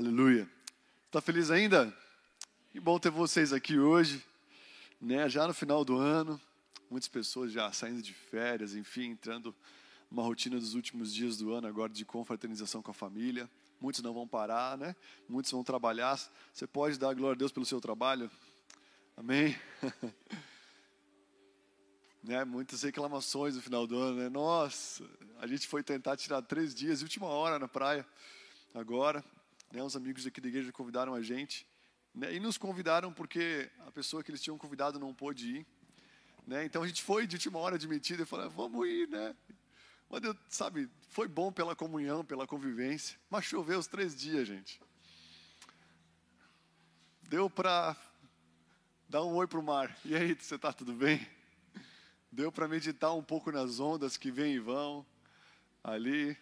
Aleluia. Está feliz ainda? Que bom ter vocês aqui hoje, né? Já no final do ano, muitas pessoas já saindo de férias, enfim, entrando numa rotina dos últimos dias do ano agora de confraternização com a família. Muitos não vão parar, né? Muitos vão trabalhar. Você pode dar glória a Deus pelo seu trabalho? Amém. né? Muitas reclamações no final do ano, né? Nossa, a gente foi tentar tirar três dias, última hora na praia, agora. Né? Os amigos aqui da igreja convidaram a gente. Né? E nos convidaram porque a pessoa que eles tinham convidado não pôde ir. Né? Então a gente foi de última hora admitida e falou, ah, vamos ir, né? Mas, Deus, sabe, foi bom pela comunhão, pela convivência. Mas choveu os três dias, gente. Deu para dar um oi para o mar. E aí, você está tudo bem? Deu para meditar um pouco nas ondas que vêm e vão ali.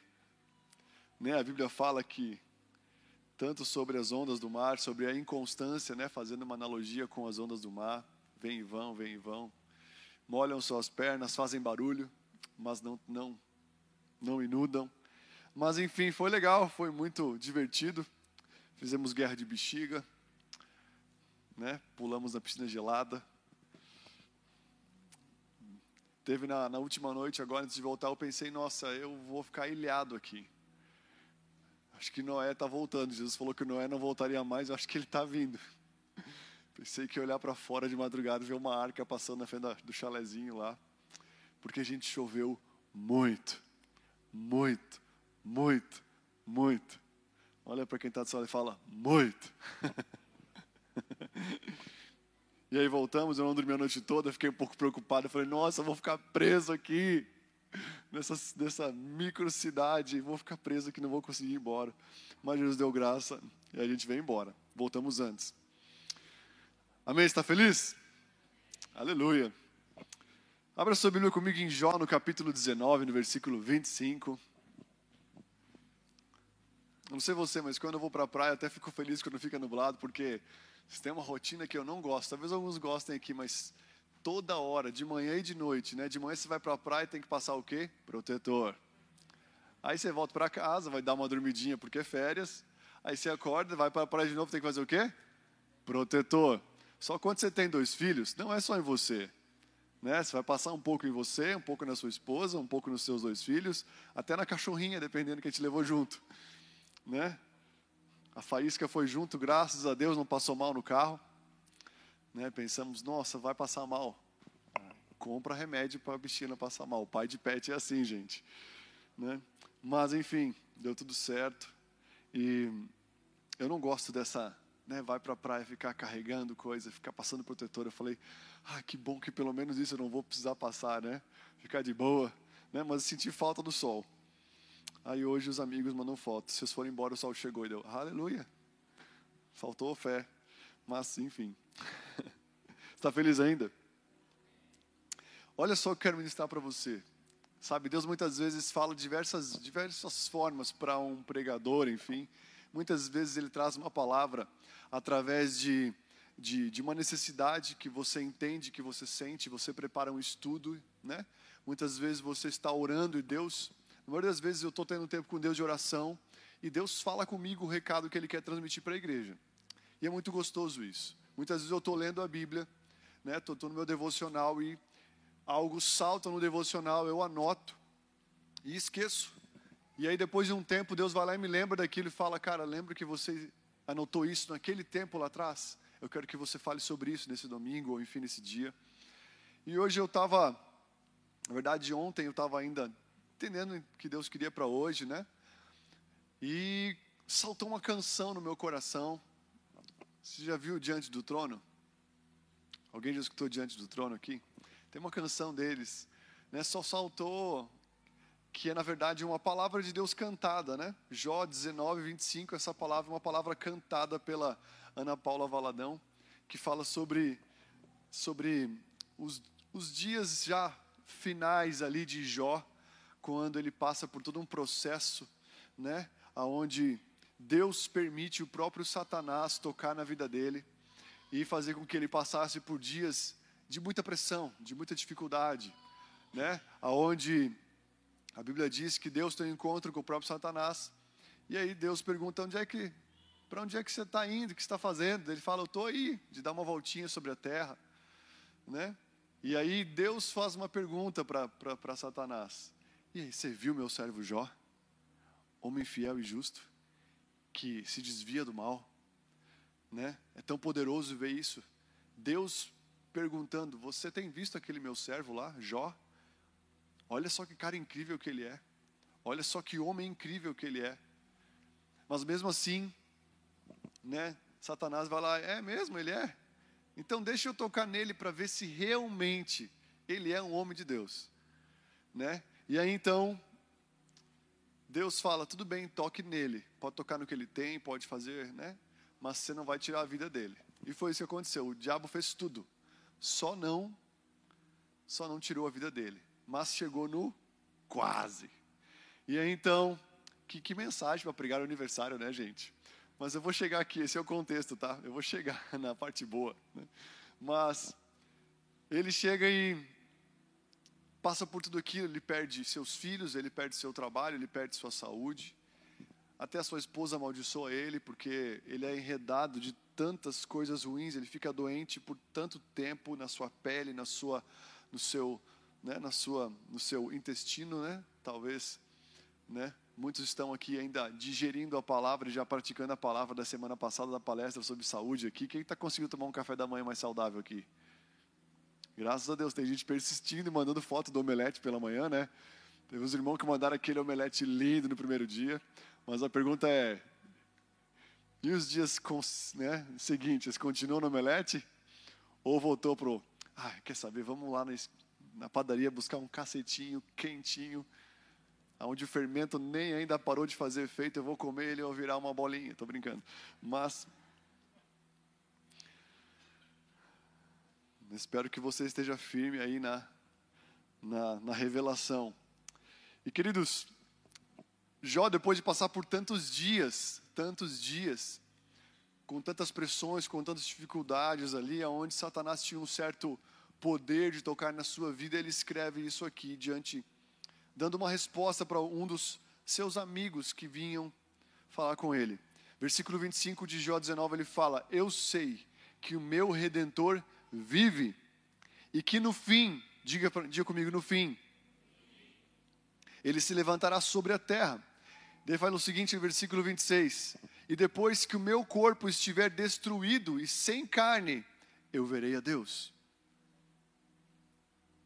Né? A Bíblia fala que tanto sobre as ondas do mar, sobre a inconstância, né, fazendo uma analogia com as ondas do mar, vem e vão, vem e vão, molham suas pernas, fazem barulho, mas não não não inundam. Mas enfim, foi legal, foi muito divertido. Fizemos guerra de bexiga, né? Pulamos na piscina gelada. Teve na, na última noite, agora antes de voltar, eu pensei, nossa, eu vou ficar ilhado aqui. Acho que Noé está voltando. Jesus falou que Noé não voltaria mais, eu acho que ele está vindo. Pensei que ia olhar para fora de madrugada e ver uma arca passando na frente do chalezinho lá. Porque a gente choveu muito, muito, muito, muito. Olha para quem está do lado e fala, muito. e aí voltamos, eu não dormi a noite toda, fiquei um pouco preocupado. Falei, nossa, vou ficar preso aqui nessa, nessa micro cidade, vou ficar preso aqui, não vou conseguir ir embora. Mas Jesus deu graça e a gente veio embora. Voltamos antes. Amém? Está feliz? Aleluia. Abra sua Bíblia comigo em Jó, no capítulo 19, no versículo 25. Não sei você, mas quando eu vou para a praia, até fico feliz quando fica nublado, porque tem uma rotina que eu não gosto. Talvez alguns gostem aqui, mas toda hora, de manhã e de noite, né? De manhã você vai para a praia e tem que passar o quê? Protetor. Aí você volta para casa, vai dar uma dormidinha porque é férias. Aí você acorda, vai para a praia de novo, tem que fazer o quê? Protetor. Só quando você tem dois filhos, não é só em você. Né? Você vai passar um pouco em você, um pouco na sua esposa, um pouco nos seus dois filhos, até na cachorrinha, dependendo que gente levou junto. Né? A faísca foi junto, graças a Deus, não passou mal no carro né, pensamos, nossa, vai passar mal. Compra remédio para a bichinha passar mal. O pai de pet é assim, gente. Né? Mas, enfim, deu tudo certo. E eu não gosto dessa, né, vai para a praia ficar carregando coisa, ficar passando protetor. Eu falei, ah, que bom que pelo menos isso eu não vou precisar passar, né? Ficar de boa. Né? Mas eu senti falta do sol. Aí hoje os amigos mandam foto. Se vocês forem embora, o sol chegou e deu, aleluia. Faltou fé. Mas, enfim. Está feliz ainda? Olha só o que eu quero ministrar para você. Sabe, Deus muitas vezes fala diversas, diversas formas para um pregador, enfim. Muitas vezes Ele traz uma palavra através de, de, de, uma necessidade que você entende, que você sente, você prepara um estudo, né? Muitas vezes você está orando e Deus, na maioria das vezes eu estou tendo tempo com Deus de oração e Deus fala comigo o recado que Ele quer transmitir para a igreja. E é muito gostoso isso. Muitas vezes eu estou lendo a Bíblia, né? Estou no meu devocional e algo salta no devocional, eu anoto e esqueço. E aí depois de um tempo Deus vai lá e me lembra daquilo e fala, cara, lembra que você anotou isso naquele tempo lá atrás? Eu quero que você fale sobre isso nesse domingo ou enfim nesse dia. E hoje eu estava, na verdade ontem eu estava ainda entendendo o que Deus queria para hoje, né? E saltou uma canção no meu coração você já viu Diante do Trono? Alguém já escutou Diante do Trono aqui? Tem uma canção deles, né? Só saltou que é na verdade uma palavra de Deus cantada, né? Jó 19, 25, essa palavra é uma palavra cantada pela Ana Paula Valadão, que fala sobre, sobre os, os dias já finais ali de Jó, quando ele passa por todo um processo, né? Aonde Deus permite o próprio Satanás tocar na vida dele e fazer com que ele passasse por dias de muita pressão, de muita dificuldade, né? Aonde a Bíblia diz que Deus tem um encontro com o próprio Satanás. E aí Deus pergunta onde é que para onde é que você está indo? O que está fazendo? Ele fala: Eu estou aí, de dar uma voltinha sobre a terra. Né? E aí Deus faz uma pergunta para Satanás: E aí, você viu meu servo Jó? Homem fiel e justo, que se desvia do mal. Né? É tão poderoso ver isso. Deus perguntando: Você tem visto aquele meu servo lá, Jó? Olha só que cara incrível que ele é. Olha só que homem incrível que ele é. Mas mesmo assim, né? Satanás vai lá, é mesmo, ele é. Então deixa eu tocar nele para ver se realmente ele é um homem de Deus, né? E aí então Deus fala, tudo bem, toque nele, pode tocar no que ele tem, pode fazer, né? Mas você não vai tirar a vida dele. E foi isso que aconteceu. O diabo fez tudo, só não, só não tirou a vida dele. Mas chegou no quase. E aí então, que, que mensagem para pregar o aniversário, né, gente? Mas eu vou chegar aqui, esse é o contexto, tá? Eu vou chegar na parte boa. Né? Mas ele chega e passa por tudo aquilo, ele perde seus filhos, ele perde seu trabalho, ele perde sua saúde. Até a sua esposa amaldiçoa ele, porque ele é enredado de tantas coisas ruins, ele fica doente por tanto tempo na sua pele, na sua, no seu, né, na sua, no seu intestino, né? Talvez, né? Muitos estão aqui ainda digerindo a palavra e já praticando a palavra da semana passada da palestra sobre saúde aqui. Quem está conseguindo tomar um café da manhã mais saudável aqui? Graças a Deus, tem gente persistindo e mandando foto do omelete pela manhã, né? Teve uns irmãos que mandaram aquele omelete lindo no primeiro dia. Mas a pergunta é: e os dias né, seguintes, continuou no omelete? Ou voltou pro, ah, quer saber, vamos lá na, padaria buscar um cacetinho quentinho onde o fermento nem ainda parou de fazer efeito, eu vou comer ele vou virar uma bolinha. Estou brincando. Mas espero que você esteja firme aí na, na, na revelação. E queridos, Jó, depois de passar por tantos dias, tantos dias, com tantas pressões, com tantas dificuldades ali, aonde Satanás tinha um certo poder de tocar na sua vida, ele escreve isso aqui diante dando uma resposta para um dos seus amigos que vinham falar com ele. Versículo 25 de Jó 19 ele fala: Eu sei que o meu redentor vive e que no fim, diga, diga comigo, no fim, ele se levantará sobre a terra. Daí fala o seguinte versículo 26: E depois que o meu corpo estiver destruído e sem carne, eu verei a Deus.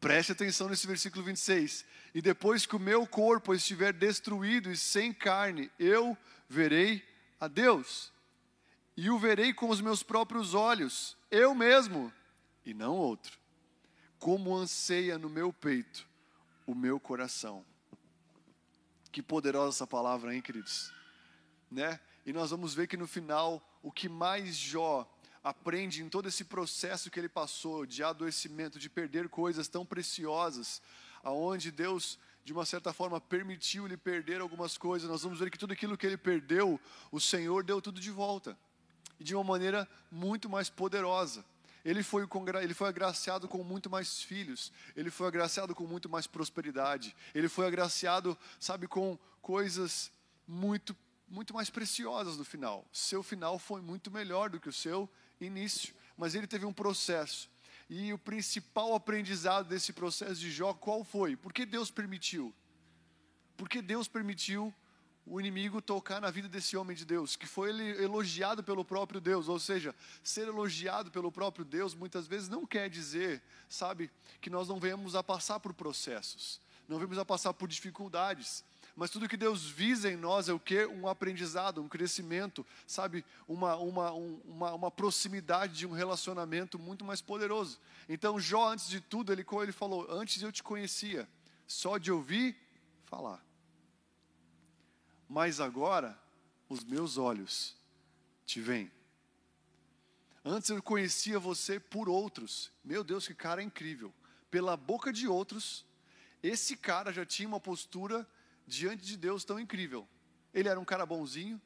Preste atenção nesse versículo 26. E depois que o meu corpo estiver destruído e sem carne, eu verei a Deus. E o verei com os meus próprios olhos, eu mesmo, e não outro. Como anseia no meu peito o meu coração. Que poderosa essa palavra, hein, queridos? Né? E nós vamos ver que no final, o que mais Jó aprende em todo esse processo que ele passou de adoecimento, de perder coisas tão preciosas, aonde Deus de uma certa forma permitiu lhe perder algumas coisas. Nós vamos ver que tudo aquilo que ele perdeu, o Senhor deu tudo de volta. E de uma maneira muito mais poderosa. Ele foi, ele foi agraciado com muito mais filhos, ele foi agraciado com muito mais prosperidade, ele foi agraciado, sabe, com coisas muito, muito mais preciosas no final. Seu final foi muito melhor do que o seu início, mas ele teve um processo. E o principal aprendizado desse processo de Jó, qual foi? Por que Deus permitiu? Porque Deus permitiu o inimigo tocar na vida desse homem de Deus, que foi elogiado pelo próprio Deus, ou seja, ser elogiado pelo próprio Deus muitas vezes não quer dizer, sabe, que nós não venhamos a passar por processos, não venhamos a passar por dificuldades, mas tudo que Deus visa em nós é o que? Um aprendizado, um crescimento, sabe? Uma, uma, um, uma, uma proximidade de um relacionamento muito mais poderoso. Então, Jó, antes de tudo, ele, ele falou: Antes eu te conhecia, só de ouvir falar. Mas agora, os meus olhos te veem. Antes eu conhecia você por outros. Meu Deus, que cara incrível. Pela boca de outros, esse cara já tinha uma postura diante de Deus tão incrível. Ele era um cara bonzinho,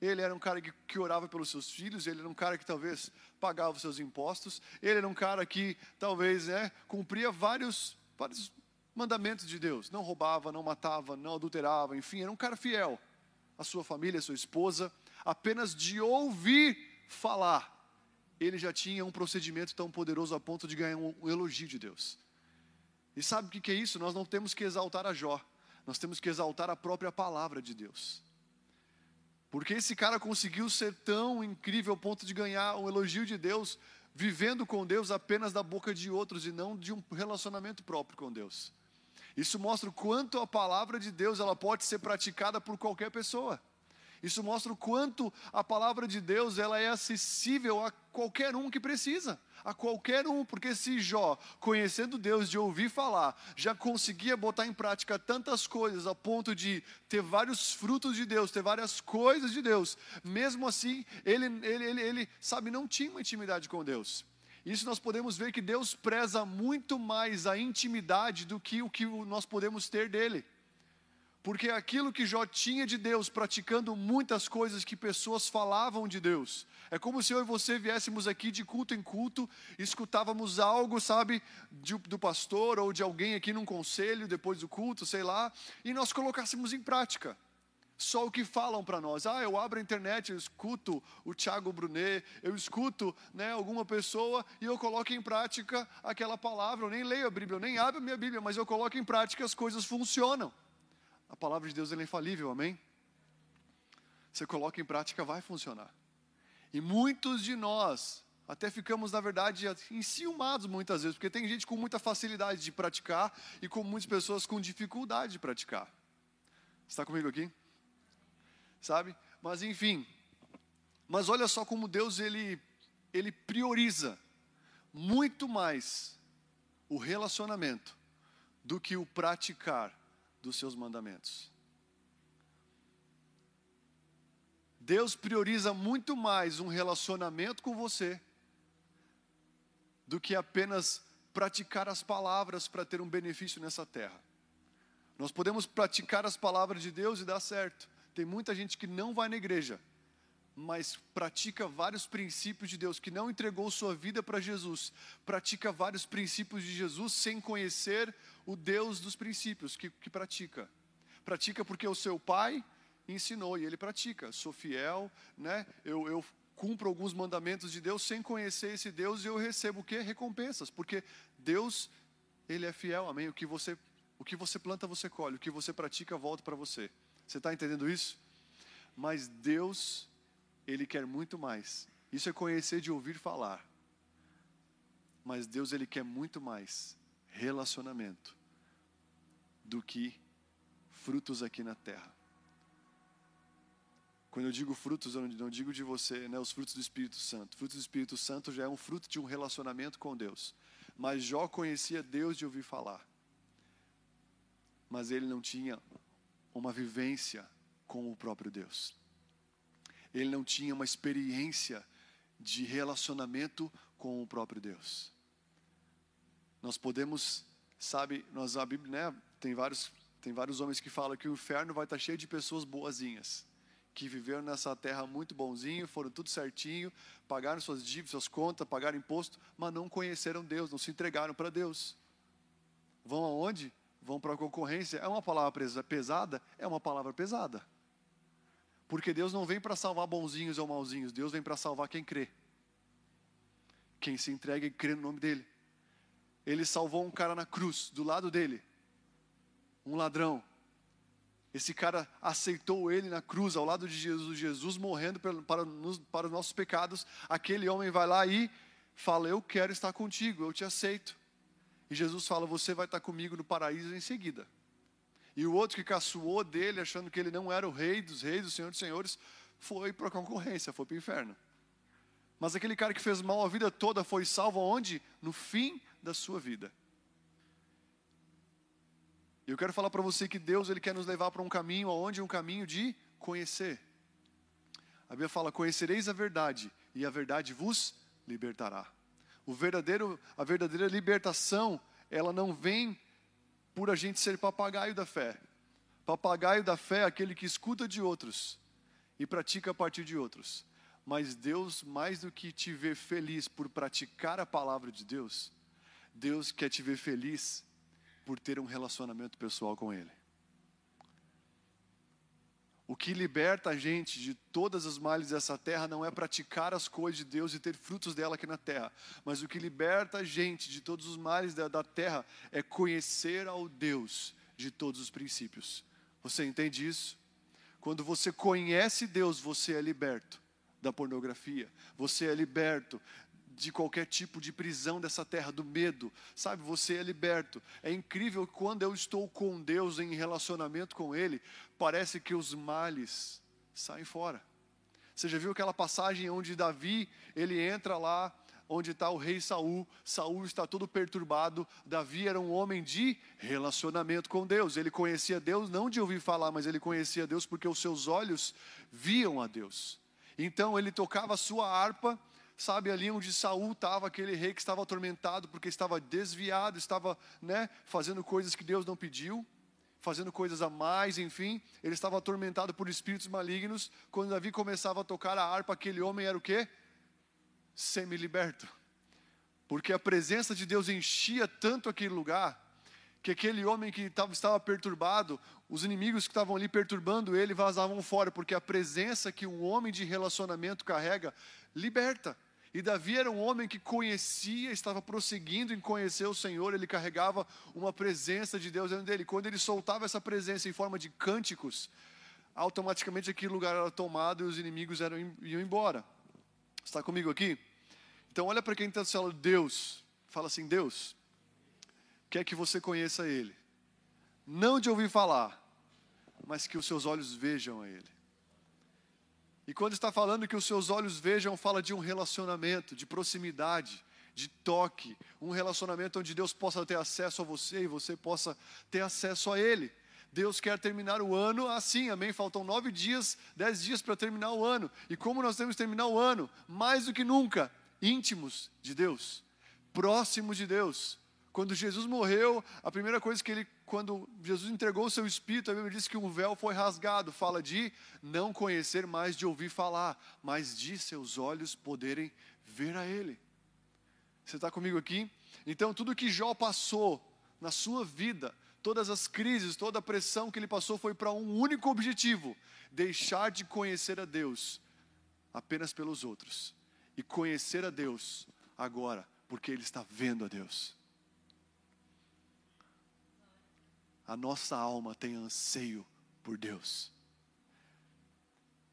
ele era um cara que, que, orava pelos seus filhos, ele era um cara que talvez pagava os seus impostos, ele era um cara que talvez é, cumpria vários, vários mandamentos de Deus. Não roubava, não matava, não adulterava, enfim, era um cara fiel. A sua família, a sua esposa, apenas de ouvir falar, ele já tinha um procedimento tão poderoso a ponto de ganhar um, elogio de Deus. E sabe o que é isso? Nós não temos que exaltar a Jó, nós temos que exaltar a própria palavra de Deus. Porque esse cara conseguiu ser tão incrível ao ponto de ganhar um elogio de Deus, vivendo com Deus apenas da boca de outros e não de um relacionamento próprio com Deus. Isso mostra o quanto a palavra de Deus ela pode ser praticada por qualquer pessoa. Isso mostra o quanto a palavra de Deus ela é acessível a qualquer um que precisa, a qualquer um, porque se Jó, conhecendo Deus de ouvir falar, já conseguia botar em prática tantas coisas a ponto de ter vários frutos de Deus, ter várias coisas de Deus, mesmo assim, ele, ele, ele, ele sabe, não tinha uma intimidade com Deus. Isso nós podemos ver que Deus preza muito mais a intimidade do que o que nós podemos ter dele. Porque aquilo que Jó tinha de Deus, praticando muitas coisas que pessoas falavam de Deus. É como se eu e você viéssemos aqui de culto em culto, escutávamos algo, sabe, de, do pastor ou de alguém aqui num conselho depois do culto, sei lá, e nós colocássemos em prática. Só o que falam para nós. Ah, eu abro a internet, eu escuto o Tiago Brunet, eu escuto né, alguma pessoa e eu coloco em prática aquela palavra. Eu nem leio a Bíblia, eu nem abro a minha Bíblia, mas eu coloco em prática as coisas funcionam. A palavra de Deus é infalível, amém? Você coloca em prática, vai funcionar. E muitos de nós até ficamos, na verdade, enciumados muitas vezes, porque tem gente com muita facilidade de praticar e com muitas pessoas com dificuldade de praticar. Está comigo aqui? Sabe? Mas enfim. Mas olha só como Deus ele ele prioriza muito mais o relacionamento do que o praticar dos seus mandamentos. Deus prioriza muito mais um relacionamento com você do que apenas praticar as palavras para ter um benefício nessa terra. Nós podemos praticar as palavras de Deus e dar certo. Tem muita gente que não vai na igreja, mas pratica vários princípios de Deus, que não entregou sua vida para Jesus, pratica vários princípios de Jesus sem conhecer o Deus dos princípios que, que pratica. Pratica porque o seu pai ensinou e ele pratica. Sou fiel, né? Eu, eu cumpro alguns mandamentos de Deus sem conhecer esse Deus e eu recebo o que? Recompensas, porque Deus, ele é fiel, amém? O que você, o que você planta, você colhe, o que você pratica, volta para você. Você está entendendo isso? Mas Deus, ele quer muito mais. Isso é conhecer de ouvir falar. Mas Deus, ele quer muito mais relacionamento do que frutos aqui na terra. Quando eu digo frutos, eu não digo de você, né, os frutos do Espírito Santo. Frutos do Espírito Santo já é um fruto de um relacionamento com Deus. Mas Jó conhecia Deus de ouvir falar. Mas ele não tinha uma vivência com o próprio Deus. Ele não tinha uma experiência de relacionamento com o próprio Deus. Nós podemos, sabe, nós a Bíblia, né, tem vários tem vários homens que falam que o inferno vai estar cheio de pessoas boazinhas, que viveram nessa terra muito bonzinho, foram tudo certinho, pagaram suas dívidas, suas contas, pagaram imposto, mas não conheceram Deus, não se entregaram para Deus. Vão aonde? Vão para a concorrência. É uma palavra pesada? É uma palavra pesada. Porque Deus não vem para salvar bonzinhos ou mauzinhos, Deus vem para salvar quem crê. Quem se entrega e crê no nome dele. Ele salvou um cara na cruz, do lado dele, um ladrão. Esse cara aceitou ele na cruz, ao lado de Jesus, Jesus morrendo para, para, para os nossos pecados. Aquele homem vai lá e fala: Eu quero estar contigo, eu te aceito. E Jesus fala: Você vai estar comigo no paraíso em seguida. E o outro que caçoou dele, achando que ele não era o rei dos reis, o senhor dos senhores, foi para a concorrência, foi para o inferno. Mas aquele cara que fez mal a vida toda foi salvo aonde? No fim da sua vida. Eu quero falar para você que Deus ele quer nos levar para um caminho aonde um caminho de conhecer. A Bíblia fala: "Conhecereis a verdade, e a verdade vos libertará". O verdadeiro, a verdadeira libertação, ela não vem por a gente ser papagaio da fé. Papagaio da fé é aquele que escuta de outros e pratica a partir de outros. Mas Deus, mais do que te ver feliz por praticar a palavra de Deus, Deus quer te ver feliz por ter um relacionamento pessoal com Ele. O que liberta a gente de todas as males dessa terra não é praticar as coisas de Deus e ter frutos dela aqui na terra, mas o que liberta a gente de todos os males da, da terra é conhecer ao Deus de todos os princípios. Você entende isso? Quando você conhece Deus, você é liberto da pornografia, você é liberto de qualquer tipo de prisão dessa terra, do medo, sabe? Você é liberto. É incrível quando eu estou com Deus em relacionamento com Ele, parece que os males saem fora. Você já viu aquela passagem onde Davi ele entra lá onde está o rei Saul. Saul está todo perturbado. Davi era um homem de relacionamento com Deus. Ele conhecia Deus não de ouvir falar, mas ele conhecia Deus porque os seus olhos viam a Deus. Então ele tocava a sua harpa sabe, ali onde Saul estava, aquele rei que estava atormentado porque estava desviado, estava né, fazendo coisas que Deus não pediu, fazendo coisas a mais, enfim, ele estava atormentado por espíritos malignos. Quando Davi começava a tocar a harpa, aquele homem era o quê? Semi-liberto. Porque a presença de Deus enchia tanto aquele lugar, que aquele homem que estava, estava perturbado, os inimigos que estavam ali perturbando ele vazavam fora, porque a presença que um homem de relacionamento carrega liberta. E Davi era um homem que conhecia, estava prosseguindo em conhecer o Senhor, ele carregava uma presença de Deus dentro dele. Quando ele soltava essa presença em forma de cânticos, automaticamente aquele lugar era tomado e os inimigos eram, iam embora. Está comigo aqui? Então olha para quem está falando Deus, fala assim, Deus, quer que você conheça Ele. Não de ouvir falar, mas que os seus olhos vejam a Ele. E quando está falando que os seus olhos vejam, fala de um relacionamento, de proximidade, de toque, um relacionamento onde Deus possa ter acesso a você e você possa ter acesso a Ele. Deus quer terminar o ano assim, amém? Faltam nove dias, dez dias para terminar o ano. E como nós temos que terminar o ano? Mais do que nunca, íntimos de Deus, próximos de Deus. Quando Jesus morreu, a primeira coisa que ele quando Jesus entregou o seu espírito, a Bíblia diz que um véu foi rasgado. Fala de não conhecer mais de ouvir falar, mas de seus olhos poderem ver a Ele. Você está comigo aqui? Então, tudo que Jó passou na sua vida, todas as crises, toda a pressão que ele passou foi para um único objetivo: deixar de conhecer a Deus apenas pelos outros e conhecer a Deus agora, porque ele está vendo a Deus. A nossa alma tem anseio por Deus.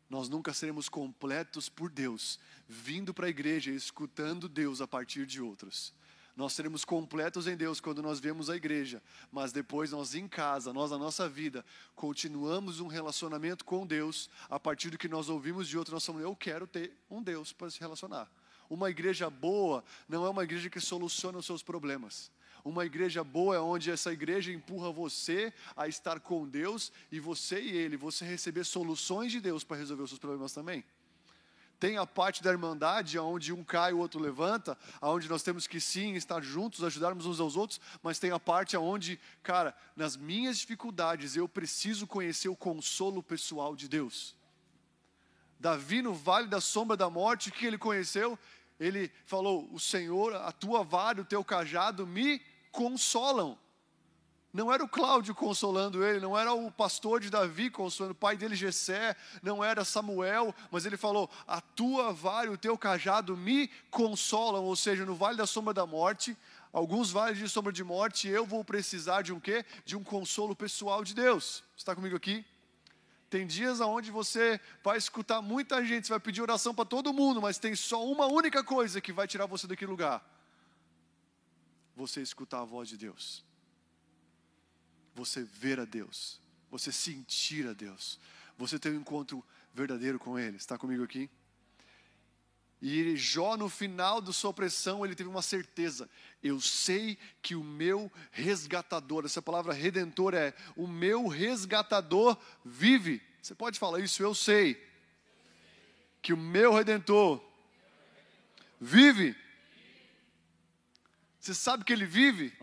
Nós nunca seremos completos por Deus, vindo para a igreja e escutando Deus a partir de outros. Nós seremos completos em Deus quando nós vemos a igreja, mas depois nós em casa, nós na nossa vida, continuamos um relacionamento com Deus a partir do que nós ouvimos de outros. Nós falamos, eu quero ter um Deus para se relacionar. Uma igreja boa não é uma igreja que soluciona os seus problemas. Uma igreja boa é onde essa igreja empurra você a estar com Deus e você e ele, você receber soluções de Deus para resolver os seus problemas também. Tem a parte da irmandade, onde um cai o outro levanta, onde nós temos que sim estar juntos, ajudarmos uns aos outros, mas tem a parte onde, cara, nas minhas dificuldades eu preciso conhecer o consolo pessoal de Deus. Davi, no vale da sombra da morte, o que ele conheceu? Ele falou: O Senhor, a tua vara, o teu cajado me consolam. Não era o Cláudio consolando ele, não era o pastor de Davi consolando, o pai dele Jessé, não era Samuel, mas ele falou: "A tua vara e o teu cajado me consolam", ou seja, no vale da sombra da morte, alguns vales de sombra de morte, eu vou precisar de um quê? De um consolo pessoal de Deus. Está comigo aqui? Tem dias onde você vai escutar muita gente, você vai pedir oração para todo mundo, mas tem só uma única coisa que vai tirar você daquele lugar você escutar a voz de Deus, você ver a Deus, você sentir a Deus, você ter um encontro verdadeiro com Ele. Está comigo aqui? E Jó, no final da sua opressão, ele teve uma certeza: eu sei que o meu resgatador, essa palavra redentor é o meu resgatador vive. Você pode falar isso, eu sei. Que o meu redentor vive. Você sabe que ele vive?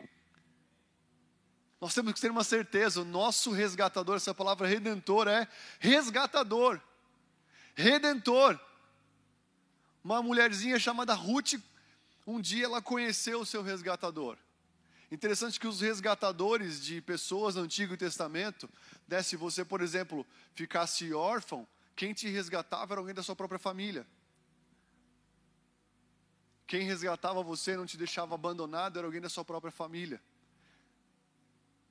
Nós temos que ter uma certeza, o nosso resgatador, essa palavra redentor é resgatador. Redentor. Uma mulherzinha chamada Ruth, um dia ela conheceu o seu resgatador. Interessante que os resgatadores de pessoas no Antigo Testamento, né, se você, por exemplo, ficasse órfão, quem te resgatava era alguém da sua própria família. Quem resgatava você, não te deixava abandonado, era alguém da sua própria família.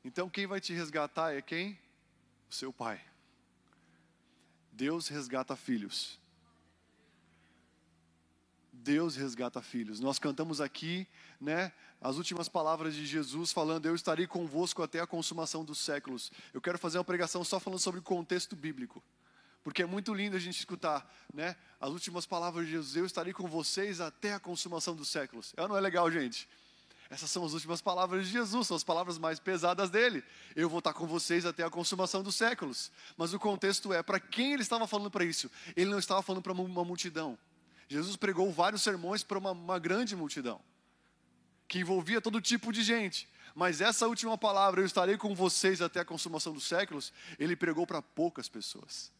Então, quem vai te resgatar é quem? O seu pai. Deus resgata filhos. Deus resgata filhos. Nós cantamos aqui, né, as últimas palavras de Jesus falando: "Eu estarei convosco até a consumação dos séculos". Eu quero fazer uma pregação só falando sobre o contexto bíblico. Porque é muito lindo a gente escutar, né, as últimas palavras de Jesus: "Eu estarei com vocês até a consumação dos séculos". É não é legal, gente? Essas são as últimas palavras de Jesus, são as palavras mais pesadas dele. Eu vou estar com vocês até a consumação dos séculos. Mas o contexto é para quem ele estava falando para isso? Ele não estava falando para uma multidão. Jesus pregou vários sermões para uma, uma grande multidão, que envolvia todo tipo de gente. Mas essa última palavra, eu estarei com vocês até a consumação dos séculos, ele pregou para poucas pessoas.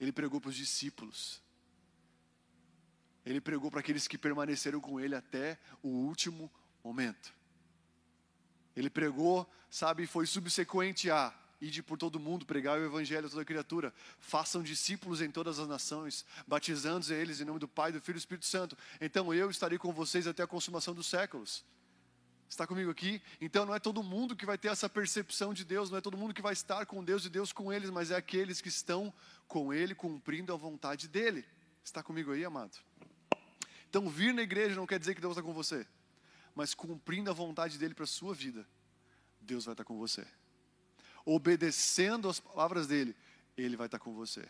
Ele pregou para os discípulos. Ele pregou para aqueles que permaneceram com ele até o último momento. Ele pregou, sabe, foi subsequente a ide por todo mundo, pregar o evangelho a toda criatura, façam discípulos em todas as nações, batizando eles em nome do Pai, do Filho e do Espírito Santo. Então eu estarei com vocês até a consumação dos séculos. Está comigo aqui? Então não é todo mundo que vai ter essa percepção de Deus, não é todo mundo que vai estar com Deus e Deus com eles, mas é aqueles que estão com Ele, cumprindo a vontade dEle. Está comigo aí, amado? Então vir na igreja não quer dizer que Deus está com você mas cumprindo a vontade dele para a sua vida, Deus vai estar com você. Obedecendo as palavras dele, ele vai estar com você.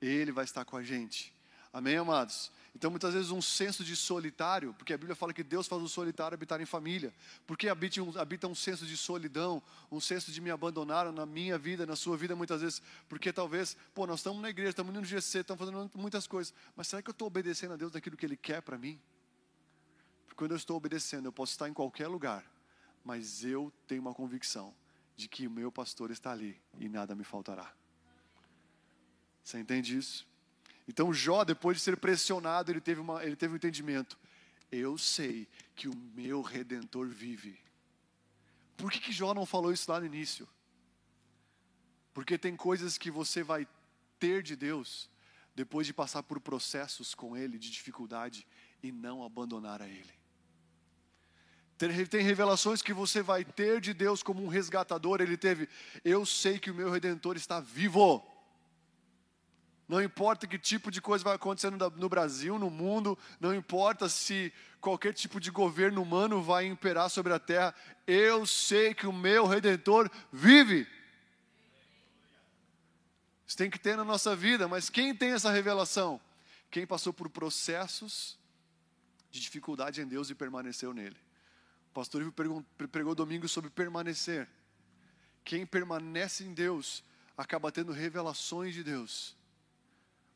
Ele vai estar com a gente. Amém, amados? Então, muitas vezes, um senso de solitário, porque a Bíblia fala que Deus faz o solitário habitar em família. Porque habita um, habita um senso de solidão, um senso de me abandonar na minha vida, na sua vida, muitas vezes. Porque talvez, pô, nós estamos na igreja, estamos no GC, estamos fazendo muitas coisas. Mas será que eu estou obedecendo a Deus daquilo que Ele quer para mim? quando eu estou obedecendo, eu posso estar em qualquer lugar, mas eu tenho uma convicção de que o meu pastor está ali e nada me faltará. Você entende isso? Então Jó, depois de ser pressionado, ele teve, uma, ele teve um entendimento. Eu sei que o meu redentor vive. Por que, que Jó não falou isso lá no início? Porque tem coisas que você vai ter de Deus depois de passar por processos com Ele de dificuldade e não abandonar a Ele. Tem revelações que você vai ter de Deus como um resgatador. Ele teve, eu sei que o meu redentor está vivo. Não importa que tipo de coisa vai acontecendo no Brasil, no mundo, não importa se qualquer tipo de governo humano vai imperar sobre a terra, eu sei que o meu redentor vive. Isso tem que ter na nossa vida, mas quem tem essa revelação? Quem passou por processos de dificuldade em Deus e permaneceu nele. Pastor Ivo pregou, pregou domingo sobre permanecer. Quem permanece em Deus acaba tendo revelações de Deus.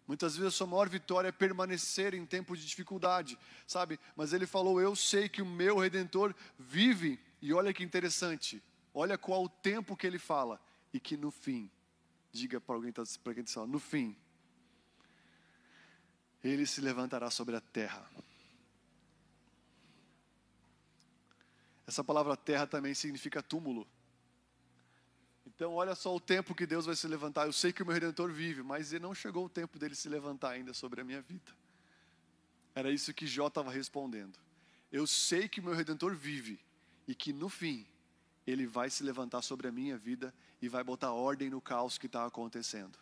Muitas vezes a sua maior vitória é permanecer em tempo de dificuldade, sabe? Mas ele falou: Eu sei que o meu redentor vive. E olha que interessante, olha qual o tempo que ele fala. E que no fim, diga para alguém tá, para quem está no fim, ele se levantará sobre a terra. Essa palavra terra também significa túmulo. Então, olha só o tempo que Deus vai se levantar. Eu sei que o meu redentor vive, mas não chegou o tempo dele se levantar ainda sobre a minha vida. Era isso que Jó estava respondendo. Eu sei que o meu redentor vive e que no fim ele vai se levantar sobre a minha vida e vai botar ordem no caos que está acontecendo.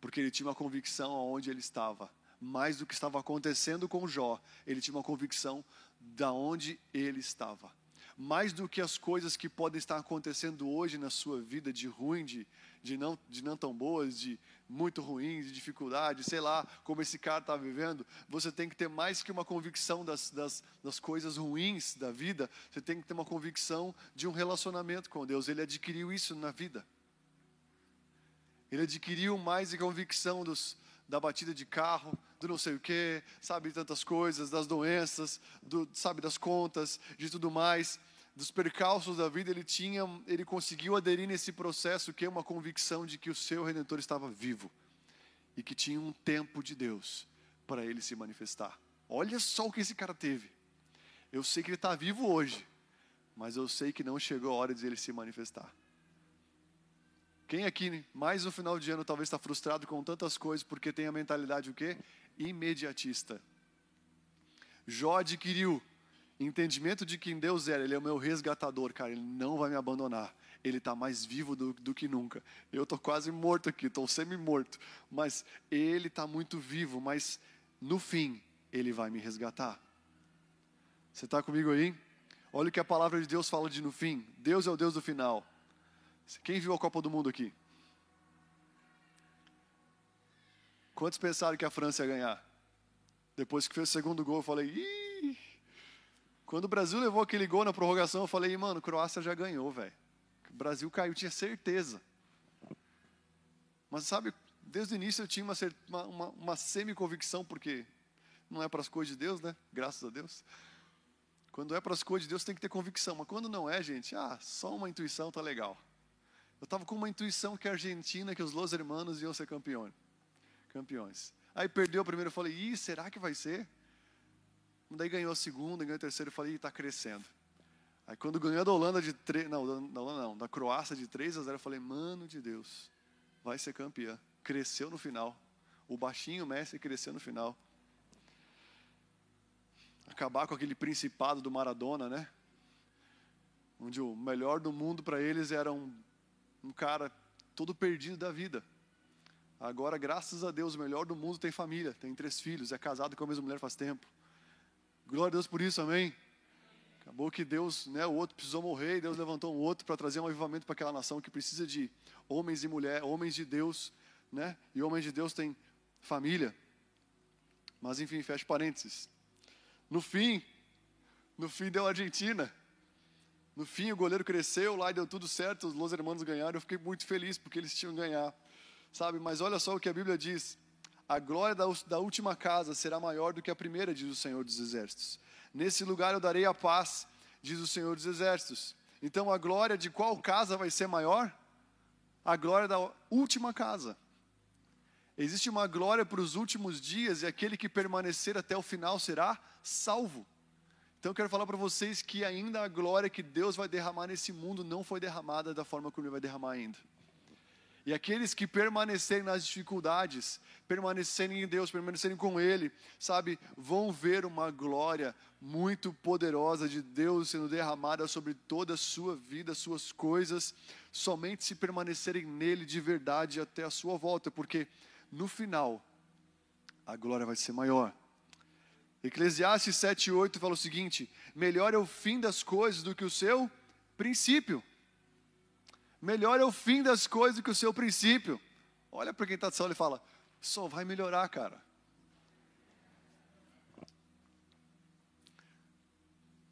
Porque ele tinha uma convicção aonde ele estava, mais do que estava acontecendo com Jó, ele tinha uma convicção da onde ele estava. Mais do que as coisas que podem estar acontecendo hoje na sua vida de ruim, de, de, não, de não tão boas, de muito ruins, de dificuldade, sei lá, como esse cara está vivendo, você tem que ter mais que uma convicção das, das, das coisas ruins da vida, você tem que ter uma convicção de um relacionamento com Deus. Ele adquiriu isso na vida. Ele adquiriu mais a convicção dos, da batida de carro, do não sei o quê, sabe, tantas coisas, das doenças, do, sabe, das contas, de tudo mais, dos percalços da vida, ele tinha, ele conseguiu aderir nesse processo que é uma convicção de que o seu redentor estava vivo e que tinha um tempo de Deus para ele se manifestar. Olha só o que esse cara teve. Eu sei que ele está vivo hoje, mas eu sei que não chegou a hora de ele se manifestar. Quem aqui, mais no final de ano, talvez está frustrado com tantas coisas porque tem a mentalidade o quê? Imediatista. Jó adquiriu entendimento de quem Deus era. Ele é o meu resgatador, cara. Ele não vai me abandonar. Ele está mais vivo do, do, que nunca. Eu estou quase morto aqui, estou semi-morto. Mas ele está muito vivo. Mas no fim, ele vai me resgatar. Você está comigo aí? Olha o que a palavra de Deus fala de no fim. Deus é o Deus do final. Quem viu a Copa do Mundo aqui? Quantos pensaram que a França ia ganhar? Depois que fez o segundo gol, eu falei, Ih! Quando o Brasil levou aquele gol na prorrogação, eu falei, mano, Croácia já ganhou, velho. O Brasil caiu, tinha certeza. Mas sabe, desde o início eu tinha uma, uma, uma, semi-convicção, porque não é para as coisas de Deus, né? Graças a Deus. Quando é para as coisas de Deus tem que ter convicção, mas quando não é, gente, ah, só uma intuição tá legal. Eu estava com uma intuição que a Argentina, que os Los Hermanos iam ser campeões. Campeões. Aí perdeu o primeiro, eu falei, ih, será que vai ser? Daí ganhou a segunda, ganhou a terceira, eu falei, está crescendo. Aí quando ganhou da Holanda de 3, não, da Holanda não, da Croácia de 3 a 0, eu falei, mano de Deus, vai ser campeã. Cresceu no final. O baixinho Messi cresceu no final. Acabar com aquele principado do Maradona, né? Onde o melhor do mundo para eles era um um cara todo perdido da vida. Agora, graças a Deus, o melhor do mundo tem família, tem três filhos, é casado com a mesma mulher faz tempo. Glória a Deus por isso, amém? Acabou que Deus, né, o outro precisou morrer e Deus levantou um outro para trazer um avivamento para aquela nação que precisa de homens e mulheres, homens de Deus, né? E homens de Deus têm família. Mas enfim, fecha parênteses. No fim, no fim deu a Argentina. No fim, o goleiro cresceu lá e deu tudo certo, os Los Hermanos ganharam. Eu fiquei muito feliz porque eles tinham ganhar, sabe? Mas olha só o que a Bíblia diz: a glória da, da última casa será maior do que a primeira, diz o Senhor dos Exércitos. Nesse lugar eu darei a paz, diz o Senhor dos Exércitos. Então a glória de qual casa vai ser maior? A glória da última casa. Existe uma glória para os últimos dias e aquele que permanecer até o final será salvo. Então eu quero falar para vocês que ainda a glória que Deus vai derramar nesse mundo não foi derramada da forma como Ele vai derramar ainda. E aqueles que permanecerem nas dificuldades, permanecerem em Deus, permanecerem com Ele, sabe, vão ver uma glória muito poderosa de Deus sendo derramada sobre toda a sua vida, suas coisas, somente se permanecerem nele de verdade até a sua volta, porque no final a glória vai ser maior. Eclesiastes 7,8 fala o seguinte: melhor é o fim das coisas do que o seu princípio. Melhor é o fim das coisas do que o seu princípio. Olha para quem está de sala e fala: só vai melhorar, cara.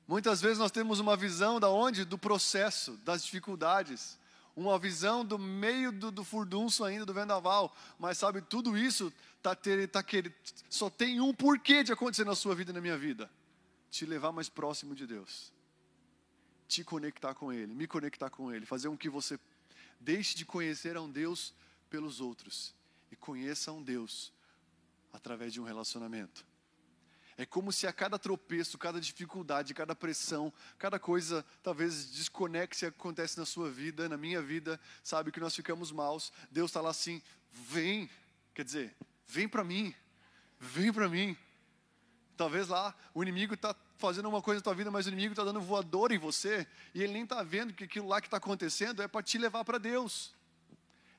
Muitas vezes nós temos uma visão da onde? Do processo, das dificuldades uma visão do meio do, do furdunço ainda, do vendaval. Mas sabe, tudo isso tá ter, tá querendo, só tem um porquê de acontecer na sua vida e na minha vida: te levar mais próximo de Deus, te conectar com Ele, me conectar com Ele, fazer com que você deixe de conhecer a um Deus pelos outros e conheça a um Deus através de um relacionamento. É como se a cada tropeço, cada dificuldade, cada pressão, cada coisa talvez desconexe acontece na sua vida, na minha vida, sabe que nós ficamos maus. Deus está lá assim, vem, quer dizer, vem para mim, vem para mim. Talvez lá o inimigo está fazendo uma coisa na tua vida, mas o inimigo está dando voador em você e ele nem está vendo que aquilo lá que está acontecendo é para te levar para Deus,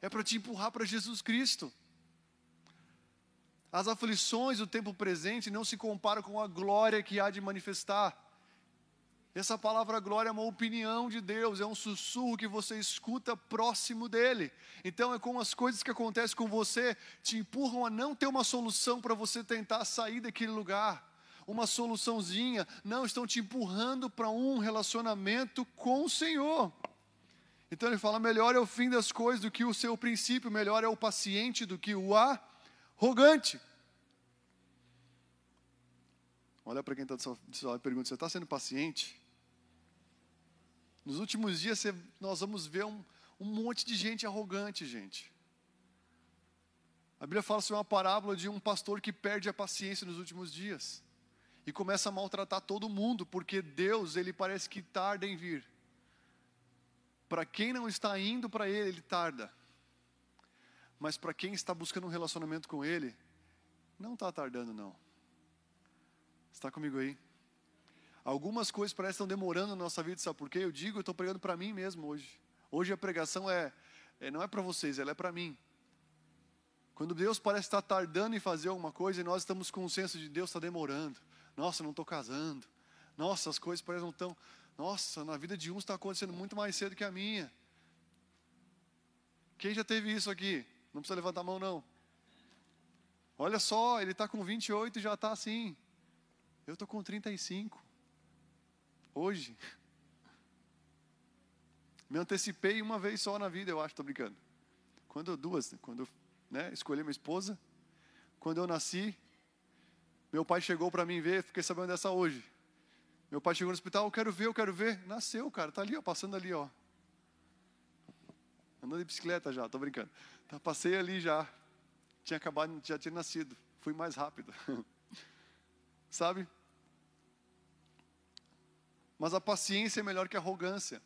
é para te empurrar para Jesus Cristo. As aflições do tempo presente não se comparam com a glória que há de manifestar. Essa palavra glória é uma opinião de Deus, é um sussurro que você escuta próximo dele. Então é como as coisas que acontecem com você te empurram a não ter uma solução para você tentar sair daquele lugar, uma soluçãozinha. Não, estão te empurrando para um relacionamento com o Senhor. Então ele fala: melhor é o fim das coisas do que o seu princípio, melhor é o paciente do que o arrogante. Olha para quem está seu lado e pergunta: você está sendo paciente? Nos últimos dias nós vamos ver um, um monte de gente arrogante, gente. A Bíblia fala sobre uma parábola de um pastor que perde a paciência nos últimos dias. E começa a maltratar todo mundo, porque Deus, ele parece que tarda em vir. Para quem não está indo para ele, ele tarda. Mas para quem está buscando um relacionamento com ele, não está tardando não. Está comigo aí? Algumas coisas parecem estar demorando na nossa vida, sabe por quê? Eu digo, eu estou pregando para mim mesmo hoje. Hoje a pregação é, é não é para vocês, ela é para mim. Quando Deus parece estar tardando em fazer alguma coisa e nós estamos com o senso de Deus está demorando. Nossa, não estou casando. Nossa, as coisas parecem não estão. Nossa, na vida de uns está acontecendo muito mais cedo que a minha. Quem já teve isso aqui? Não precisa levantar a mão, não. Olha só, ele está com 28 e já está assim. Eu estou com 35. Hoje. Me antecipei uma vez só na vida, eu acho, estou brincando. Quando duas, quando eu né, escolhi minha esposa, quando eu nasci, meu pai chegou para mim ver, fiquei sabendo dessa hoje. Meu pai chegou no hospital, eu quero ver, eu quero ver. Nasceu, cara, tá ali, ó, passando ali, ó. Andando de bicicleta já, tô brincando. Tá, passei ali já. Tinha acabado, já tinha nascido. Fui mais rápido. Sabe? Mas a paciência é melhor que a arrogância.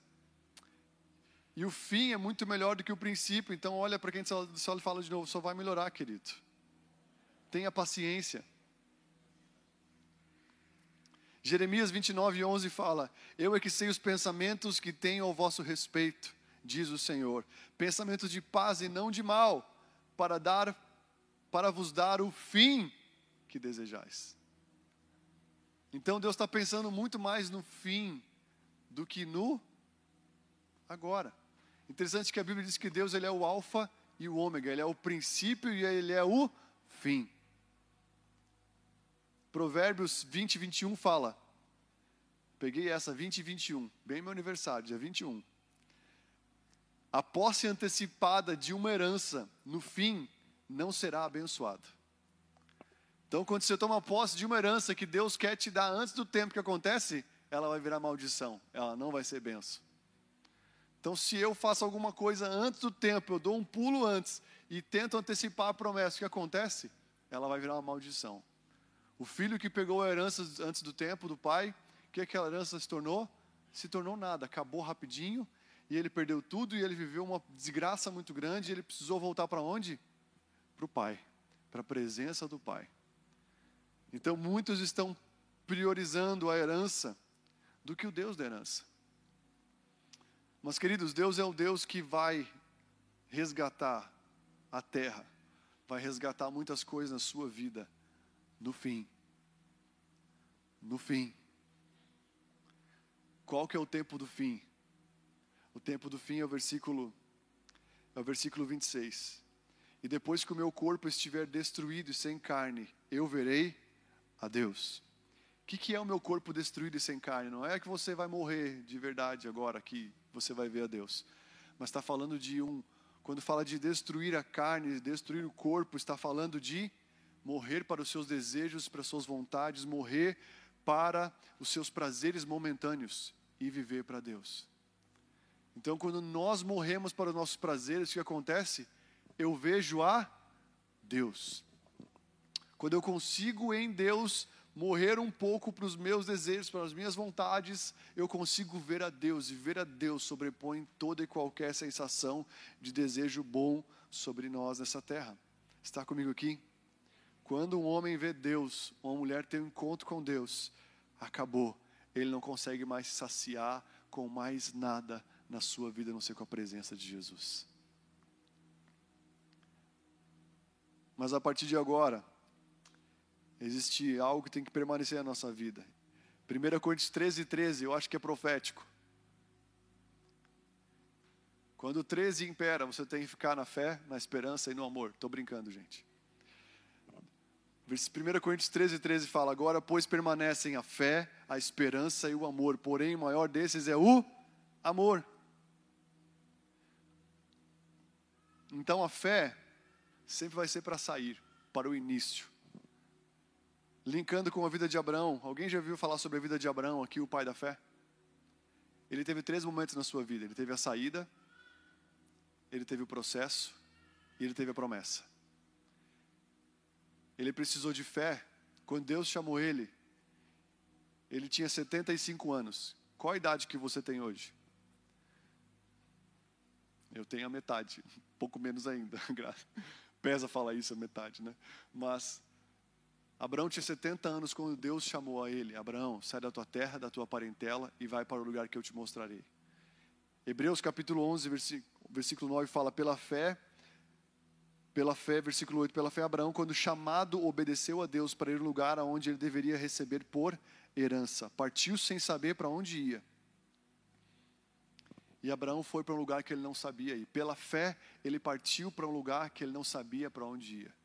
E o fim é muito melhor do que o princípio. Então, olha para quem só fala de novo, só vai melhorar, querido. Tenha paciência. Jeremias 29, 11 fala: Eu é que sei os pensamentos que tenho ao vosso respeito, diz o Senhor, pensamentos de paz e não de mal, para dar, para vos dar o fim que desejais. Então Deus está pensando muito mais no fim do que no agora. Interessante que a Bíblia diz que Deus ele é o alfa e o ômega, ele é o princípio e ele é o fim. Provérbios 20, 21 fala. Peguei essa 20 e 21, bem meu aniversário, dia 21. A posse antecipada de uma herança, no fim, não será abençoada. Então, quando você toma posse de uma herança que Deus quer te dar antes do tempo que acontece, ela vai virar maldição, ela não vai ser benção. Então, se eu faço alguma coisa antes do tempo, eu dou um pulo antes e tento antecipar a promessa que acontece, ela vai virar uma maldição. O filho que pegou a herança antes do tempo do pai, o que aquela herança se tornou? Se tornou nada, acabou rapidinho e ele perdeu tudo e ele viveu uma desgraça muito grande. E ele precisou voltar para onde? Para o pai, para a presença do pai. Então muitos estão priorizando a herança do que o Deus da herança. Mas, queridos, Deus é o Deus que vai resgatar a terra, vai resgatar muitas coisas na sua vida, no fim. No fim. Qual que é o tempo do fim? O tempo do fim é o versículo é o versículo 26. E depois que o meu corpo estiver destruído e sem carne, eu verei a Deus. O que, que é o meu corpo destruído e sem carne? Não é que você vai morrer de verdade agora aqui, você vai ver a Deus. Mas está falando de um. Quando fala de destruir a carne, destruir o corpo, está falando de morrer para os seus desejos, para as suas vontades, morrer para os seus prazeres momentâneos e viver para Deus. Então, quando nós morremos para os nossos prazeres, o que acontece? Eu vejo a Deus. Quando eu consigo em Deus morrer um pouco para os meus desejos, para as minhas vontades, eu consigo ver a Deus, e ver a Deus sobrepõe toda e qualquer sensação de desejo bom sobre nós nessa terra. Está comigo aqui? Quando um homem vê Deus, uma mulher tem um encontro com Deus, acabou. Ele não consegue mais se saciar com mais nada na sua vida, a não ser com a presença de Jesus. Mas a partir de agora, Existe algo que tem que permanecer na nossa vida. 1 Coríntios 13, 13, eu acho que é profético. Quando o 13 impera, você tem que ficar na fé, na esperança e no amor. Estou brincando, gente. 1 Coríntios 13, 13 fala: Agora, pois, permanecem a fé, a esperança e o amor, porém, o maior desses é o amor. Então, a fé sempre vai ser para sair, para o início linkando com a vida de Abraão. Alguém já ouviu falar sobre a vida de Abraão aqui, o pai da fé? Ele teve três momentos na sua vida: ele teve a saída, ele teve o processo e ele teve a promessa. Ele precisou de fé quando Deus chamou ele Ele tinha 75 anos. Qual a idade que você tem hoje? Eu tenho a metade, pouco menos ainda. Pesa falar isso, a metade, né? Mas Abraão tinha 70 anos quando Deus chamou a ele: Abraão, sai da tua terra, da tua parentela e vai para o lugar que eu te mostrarei. Hebreus capítulo 11, versículo 9 fala: Pela fé, pela fé, versículo 8, pela fé, Abraão, quando chamado, obedeceu a Deus para ir ao lugar aonde ele deveria receber por herança. Partiu sem saber para onde ia. E Abraão foi para um lugar que ele não sabia ir. Pela fé, ele partiu para um lugar que ele não sabia para onde ia.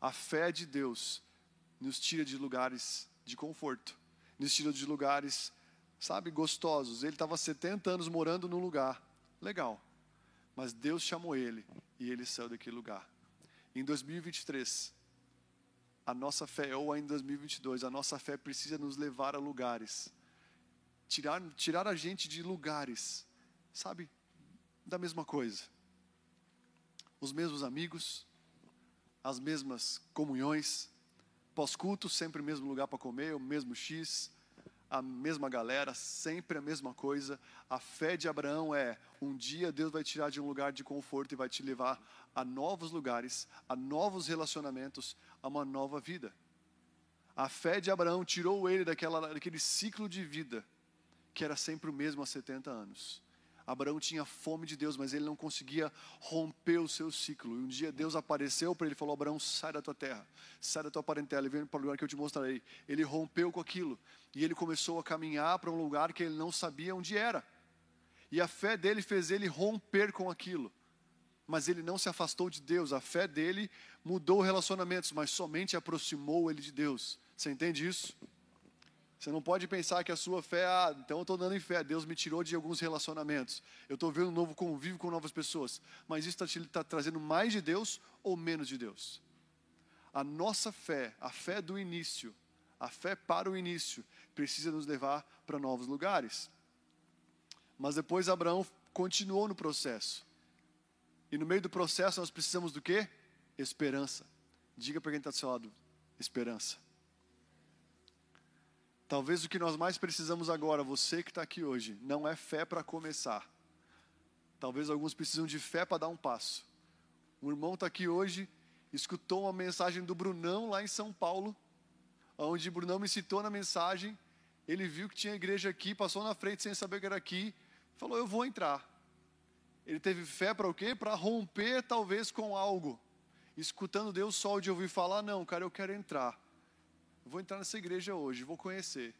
A fé de Deus nos tira de lugares de conforto, nos tira de lugares, sabe, gostosos. Ele estava 70 anos morando num lugar legal, mas Deus chamou ele e ele saiu daquele lugar. Em 2023, a nossa fé, ou em 2022, a nossa fé precisa nos levar a lugares, tirar, tirar a gente de lugares sabe, da mesma coisa. Os mesmos amigos, as mesmas comunhões, pós-culto, sempre o mesmo lugar para comer, o mesmo X, a mesma galera, sempre a mesma coisa. A fé de Abraão é: um dia Deus vai tirar de um lugar de conforto e vai te levar a novos lugares, a novos relacionamentos, a uma nova vida. A fé de Abraão tirou ele daquela, daquele ciclo de vida que era sempre o mesmo há 70 anos. Abraão tinha fome de Deus, mas ele não conseguia romper o seu ciclo. E um dia Deus apareceu para ele e falou: Abraão, sai da tua terra, sai da tua parentela e vem para o lugar que eu te mostrarei. Ele rompeu com aquilo e ele começou a caminhar para um lugar que ele não sabia onde era. E a fé dele fez ele romper com aquilo. Mas ele não se afastou de Deus, a fé dele mudou relacionamentos, mas somente aproximou ele de Deus. Você entende isso? Você não pode pensar que a sua fé, ah, então eu estou dando em fé, Deus me tirou de alguns relacionamentos, eu estou vendo um novo convívio com novas pessoas, mas isso está tá trazendo mais de Deus ou menos de Deus? A nossa fé, a fé do início, a fé para o início, precisa nos levar para novos lugares. Mas depois Abraão continuou no processo. E no meio do processo nós precisamos do quê? Esperança. Diga para quem está do seu lado: esperança. Talvez o que nós mais precisamos agora, você que está aqui hoje, não é fé para começar. Talvez alguns precisam de fé para dar um passo. Um irmão está aqui hoje, escutou uma mensagem do Brunão lá em São Paulo, onde Brunão me citou na mensagem. Ele viu que tinha igreja aqui, passou na frente sem saber que era aqui, falou: Eu vou entrar. Ele teve fé para o quê? Para romper talvez com algo. Escutando Deus só de ouvir falar: Não, cara, eu quero entrar vou entrar nessa igreja hoje, vou conhecer.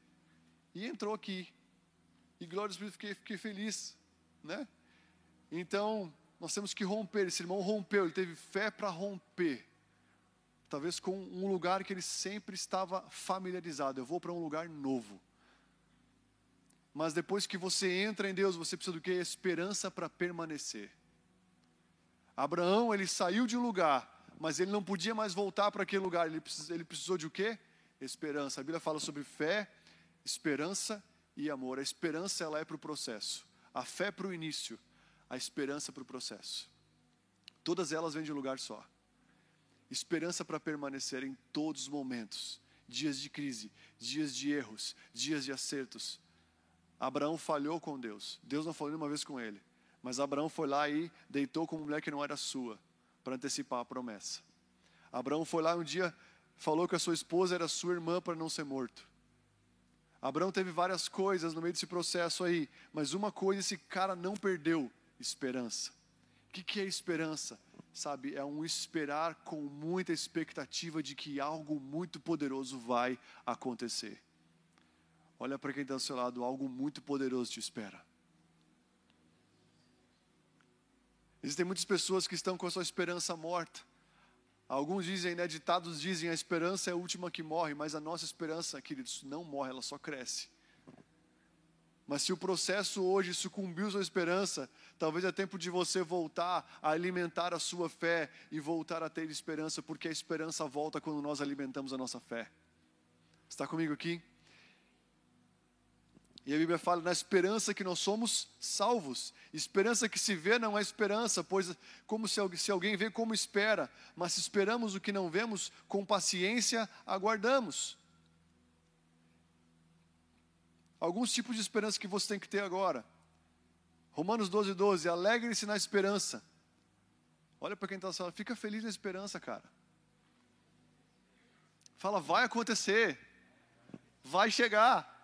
E entrou aqui. E glória ao Espírito, fiquei, fiquei feliz, né? Então, nós temos que romper. Esse irmão rompeu, ele teve fé para romper. Talvez com um lugar que ele sempre estava familiarizado. Eu vou para um lugar novo. Mas depois que você entra em Deus, você precisa do que? Esperança para permanecer. Abraão, ele saiu de um lugar, mas ele não podia mais voltar para aquele lugar. Ele precisou, de o quê? Esperança. A Bíblia fala sobre fé, esperança e amor. A esperança ela é para o processo, a fé para o início, a esperança para o processo. Todas elas vêm de um lugar só. Esperança para permanecer em todos os momentos, dias de crise, dias de erros, dias de acertos. Abraão falhou com Deus. Deus não falou nenhuma vez com ele. Mas Abraão foi lá e deitou com uma mulher que não era sua, para antecipar a promessa. Abraão foi lá um dia falou que a sua esposa era sua irmã para não ser morto. Abraão teve várias coisas no meio desse processo aí, mas uma coisa esse cara não perdeu: esperança. O que, que é esperança? Sabe, é um esperar com muita expectativa de que algo muito poderoso vai acontecer. Olha para quem está ao seu lado, algo muito poderoso te espera. Existem muitas pessoas que estão com a sua esperança morta. Alguns dizem, né, ditados dizem, a esperança é a última que morre, mas a nossa esperança, queridos, não morre, ela só cresce. Mas se o processo hoje sucumbiu sua esperança, talvez é tempo de você voltar a alimentar a sua fé e voltar a ter esperança, porque a esperança volta quando nós alimentamos a nossa fé. Está comigo aqui? E a Bíblia fala na esperança que nós somos salvos. Esperança que se vê não é esperança, pois como se, se alguém vê como espera, mas se esperamos o que não vemos, com paciência aguardamos. Alguns tipos de esperança que você tem que ter agora. Romanos 12, 12. Alegre-se na esperança. Olha para quem está falando, fica feliz na esperança, cara. Fala, vai acontecer. Vai chegar.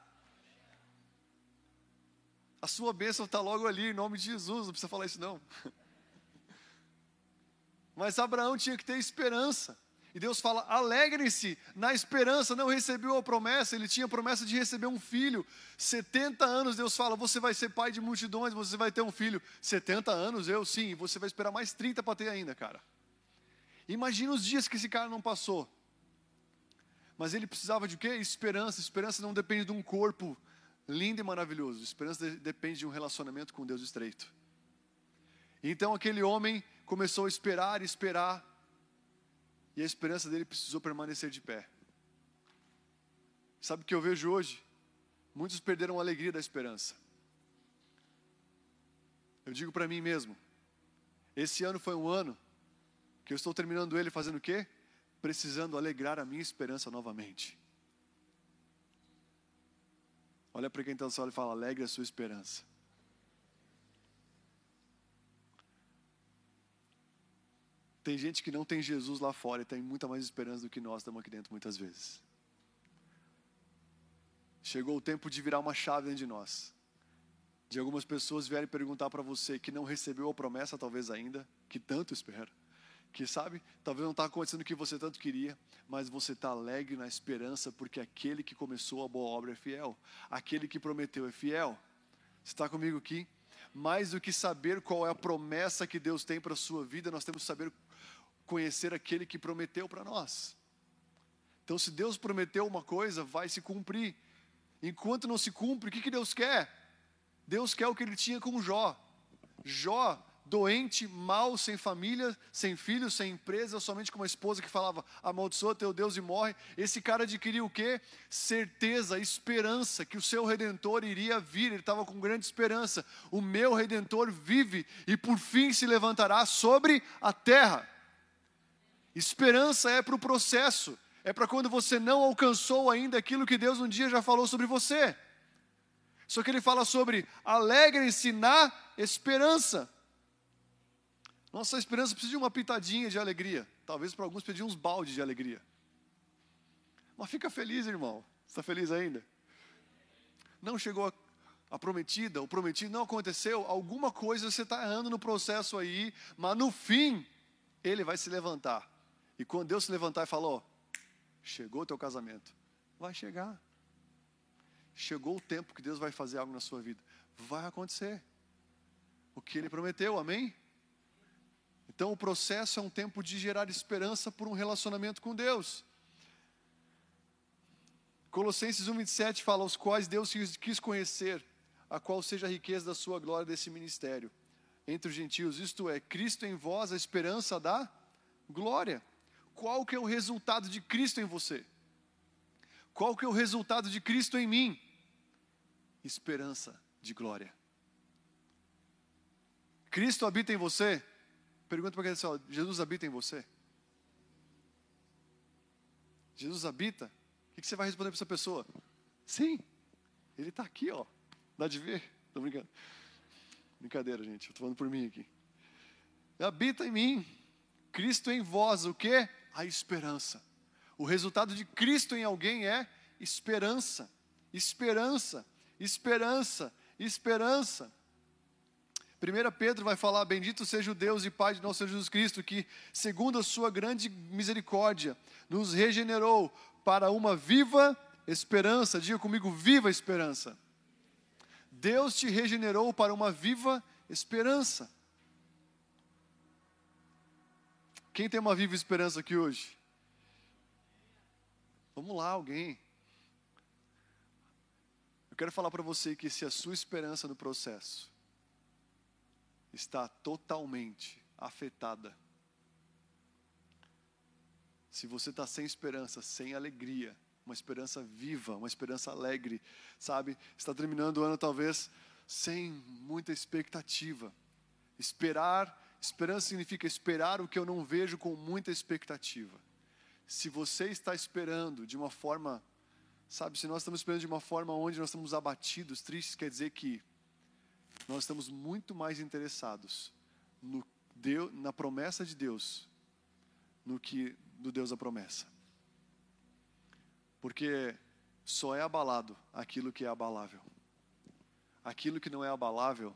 A sua bênção está logo ali, em nome de Jesus. Não precisa falar isso, não. Mas Abraão tinha que ter esperança. E Deus fala: alegre-se na esperança, não recebeu a promessa, ele tinha a promessa de receber um filho. 70 anos, Deus fala: você vai ser pai de multidões, você vai ter um filho. 70 anos, eu sim, você vai esperar mais 30 para ter ainda, cara. Imagina os dias que esse cara não passou. Mas ele precisava de quê? Esperança. Esperança não depende de um corpo lindo e maravilhoso. Esperança depende de um relacionamento com Deus estreito. Então aquele homem começou a esperar e esperar e a esperança dele precisou permanecer de pé. Sabe o que eu vejo hoje? Muitos perderam a alegria da esperança. Eu digo para mim mesmo, esse ano foi um ano que eu estou terminando ele fazendo o quê? Precisando alegrar a minha esperança novamente. Olha para quem está sol e fala: alegre a sua esperança. Tem gente que não tem Jesus lá fora e tem muita mais esperança do que nós estamos aqui dentro muitas vezes. Chegou o tempo de virar uma chave dentro de nós. De algumas pessoas vierem perguntar para você que não recebeu a promessa, talvez ainda, que tanto espera. Que sabe, talvez não está acontecendo o que você tanto queria, mas você está alegre na esperança, porque aquele que começou a boa obra é fiel, aquele que prometeu é fiel. Você está comigo aqui? Mais do que saber qual é a promessa que Deus tem para a sua vida, nós temos que saber conhecer aquele que prometeu para nós. Então, se Deus prometeu uma coisa, vai se cumprir. Enquanto não se cumpre, o que, que Deus quer? Deus quer o que ele tinha com Jó. Jó, doente, mal, sem família, sem filhos, sem empresa, somente com uma esposa que falava: amaldiçoa teu Deus e morre. Esse cara adquiriu o quê? Certeza, esperança que o seu redentor iria vir. Ele estava com grande esperança. O meu redentor vive e por fim se levantará sobre a terra. Esperança é para o processo, é para quando você não alcançou ainda aquilo que Deus um dia já falou sobre você. Só que ele fala sobre alegrem-se na esperança. Nossa esperança precisa de uma pitadinha de alegria. Talvez para alguns de uns baldes de alegria. Mas fica feliz, irmão. Está feliz ainda? Não chegou a, a prometida, o prometido não aconteceu. Alguma coisa você está errando no processo aí, mas no fim, ele vai se levantar. E quando Deus se levantar e falou: chegou o teu casamento, vai chegar. Chegou o tempo que Deus vai fazer algo na sua vida, vai acontecer. O que Ele prometeu, amém? Então o processo é um tempo de gerar esperança por um relacionamento com Deus. Colossenses 1,27 fala: Os quais Deus quis conhecer, a qual seja a riqueza da sua glória desse ministério entre os gentios, isto é, Cristo em vós, a esperança da glória qual que é o resultado de Cristo em você? Qual que é o resultado de Cristo em mim? Esperança de glória. Cristo habita em você? Pergunta para quem está Jesus habita em você? Jesus habita? O que você vai responder para essa pessoa? Sim, ele está aqui, ó. Dá de ver? Estou brincando. Brincadeira, gente. Estou falando por mim aqui. Habita em mim. Cristo em vós, o que? a esperança. O resultado de Cristo em alguém é esperança, esperança, esperança, esperança. 1 Pedro vai falar: Bendito seja o Deus e Pai de nosso Senhor Jesus Cristo, que, segundo a sua grande misericórdia, nos regenerou para uma viva esperança. Diga comigo: viva esperança. Deus te regenerou para uma viva esperança. Quem tem uma viva esperança aqui hoje? Vamos lá, alguém. Eu quero falar para você que se a sua esperança no processo está totalmente afetada, se você está sem esperança, sem alegria, uma esperança viva, uma esperança alegre, sabe? Está terminando o ano talvez sem muita expectativa. Esperar Esperança significa esperar o que eu não vejo com muita expectativa. Se você está esperando de uma forma Sabe, se nós estamos esperando de uma forma onde nós estamos abatidos, tristes, quer dizer que nós estamos muito mais interessados no Deus, na promessa de Deus no que do Deus da promessa. Porque só é abalado aquilo que é abalável. Aquilo que não é abalável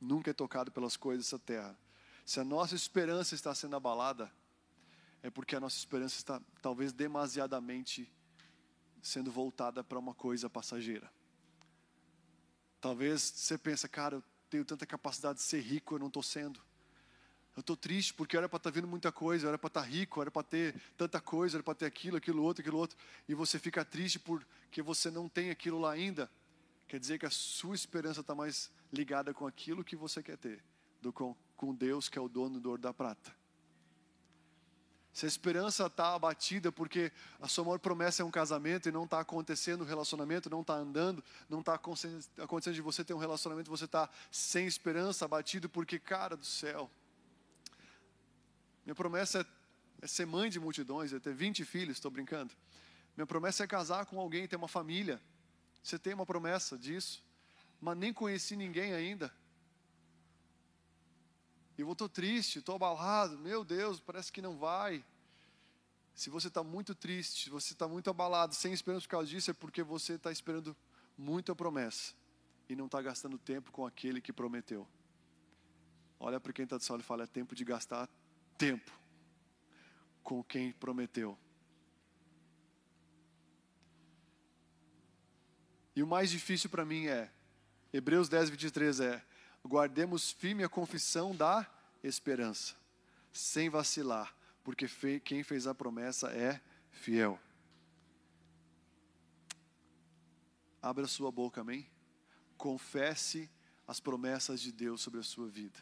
nunca é tocado pelas coisas dessa terra. Se a nossa esperança está sendo abalada, é porque a nossa esperança está talvez demasiadamente sendo voltada para uma coisa passageira. Talvez você pensa, cara, eu tenho tanta capacidade de ser rico, eu não estou sendo. Eu estou triste porque era para estar tá vendo muita coisa, era para estar tá rico, era para ter tanta coisa, era para ter aquilo, aquilo outro, aquilo outro. E você fica triste porque você não tem aquilo lá ainda. Quer dizer que a sua esperança está mais ligada com aquilo que você quer ter do que com Deus que é o dono do ouro da prata. Se a esperança está abatida porque a sua maior promessa é um casamento e não está acontecendo o relacionamento, não está andando, não está acontecendo de você ter um relacionamento, você está sem esperança, abatido porque, cara do céu, minha promessa é, é ser mãe de multidões, é ter 20 filhos, estou brincando. Minha promessa é casar com alguém, ter uma família. Você tem uma promessa disso, mas nem conheci ninguém ainda. Eu estou triste, estou abalado, meu Deus, parece que não vai. Se você está muito triste, se você está muito abalado, sem esperança por causa disso, é porque você está esperando muito a promessa e não está gastando tempo com aquele que prometeu. Olha para quem está do sol e fala: é tempo de gastar tempo com quem prometeu. E o mais difícil para mim é, Hebreus 10, 23 é: guardemos firme a confissão da esperança, sem vacilar, porque quem fez a promessa é fiel. Abra sua boca, amém? Confesse as promessas de Deus sobre a sua vida.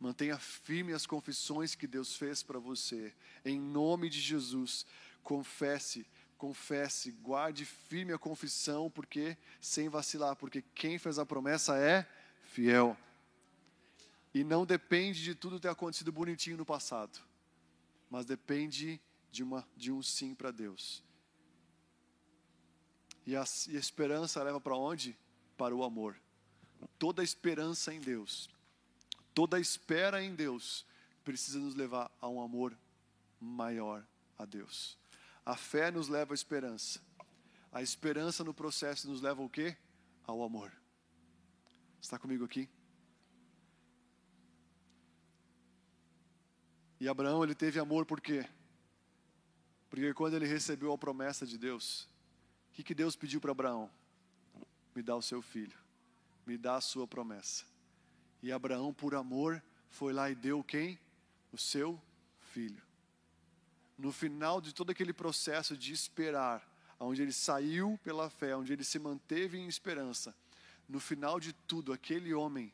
Mantenha firme as confissões que Deus fez para você. Em nome de Jesus, confesse, confesse, guarde firme a confissão, porque sem vacilar, porque quem fez a promessa é fiel. E não depende de tudo ter acontecido bonitinho no passado, mas depende de, uma, de um sim para Deus. E a, e a esperança leva para onde? Para o amor. Toda esperança em Deus Toda espera em Deus precisa nos levar a um amor maior a Deus. A fé nos leva à esperança. A esperança no processo nos leva ao quê? Ao amor. Está comigo aqui? E Abraão, ele teve amor por quê? Porque quando ele recebeu a promessa de Deus, o que, que Deus pediu para Abraão? Me dá o seu filho, me dá a sua promessa. E Abraão, por amor, foi lá e deu quem? O seu filho. No final de todo aquele processo de esperar, onde ele saiu pela fé, onde ele se manteve em esperança, no final de tudo, aquele homem,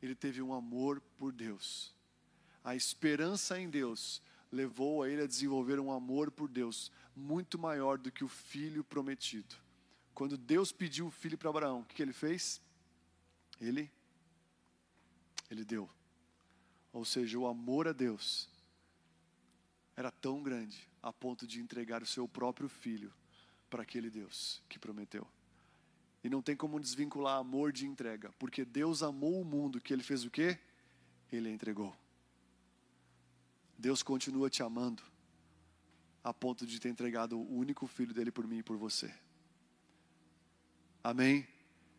ele teve um amor por Deus. A esperança em Deus levou a ele a desenvolver um amor por Deus muito maior do que o filho prometido. Quando Deus pediu o filho para Abraão, o que ele fez? Ele ele deu. Ou seja, o amor a Deus era tão grande a ponto de entregar o seu próprio filho para aquele Deus que prometeu. E não tem como desvincular amor de entrega, porque Deus amou o mundo que ele fez o quê? Ele entregou. Deus continua te amando a ponto de ter entregado o único filho dele por mim e por você. Amém?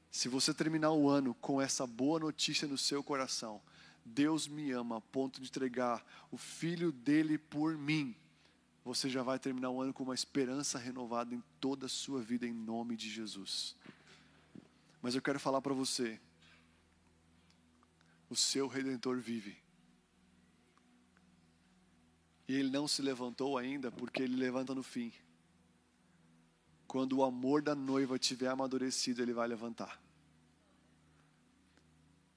Se você terminar o ano com essa boa notícia no seu coração, Deus me ama a ponto de entregar o filho dele por mim, você já vai terminar o ano com uma esperança renovada em toda a sua vida, em nome de Jesus. Mas eu quero falar para você: o seu redentor vive. E ele não se levantou ainda, porque ele levanta no fim. Quando o amor da noiva tiver amadurecido, ele vai levantar.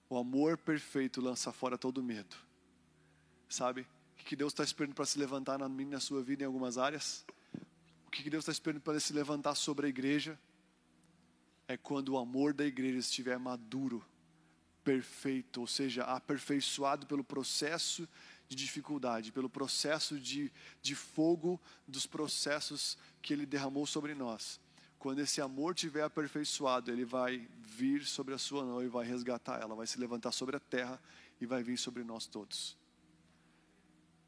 O amor perfeito lança fora todo medo. Sabe? O que Deus está esperando para se levantar na minha na sua vida em algumas áreas? O que Deus está esperando para se levantar sobre a igreja? É quando o amor da igreja estiver maduro, perfeito, ou seja, aperfeiçoado pelo processo de dificuldade, pelo processo de, de fogo dos processos que Ele derramou sobre nós. quando esse amor tiver aperfeiçoado, ele vai vir sobre a sua noiva e vai resgatar ela, vai se levantar sobre a terra e vai vir sobre nós todos.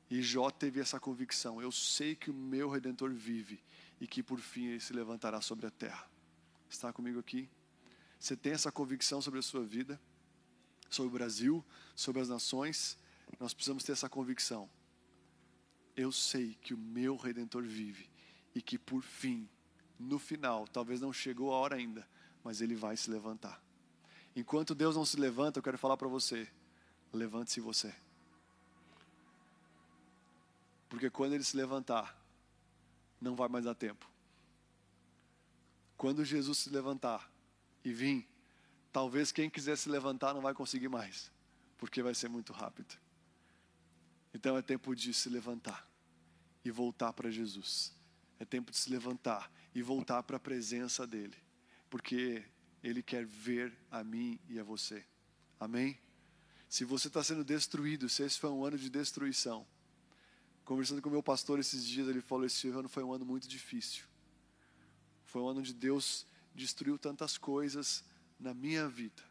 E Jó teve essa convicção: eu sei que o meu redentor vive e que por fim ele se levantará sobre a terra. Está comigo aqui? Você tem essa convicção sobre a sua vida, sobre o Brasil, sobre as nações? Nós precisamos ter essa convicção. Eu sei que o meu redentor vive e que por fim, no final, talvez não chegou a hora ainda, mas ele vai se levantar. Enquanto Deus não se levanta, eu quero falar para você: levante-se você. Porque quando ele se levantar, não vai mais dar tempo. Quando Jesus se levantar e vir, talvez quem quiser se levantar não vai conseguir mais, porque vai ser muito rápido. Então é tempo de se levantar e voltar para Jesus. É tempo de se levantar e voltar para a presença dEle, porque Ele quer ver a mim e a você. Amém? Se você está sendo destruído, se esse foi um ano de destruição, conversando com meu pastor esses dias, ele falou: esse ano foi um ano muito difícil. Foi um ano onde Deus destruiu tantas coisas na minha vida.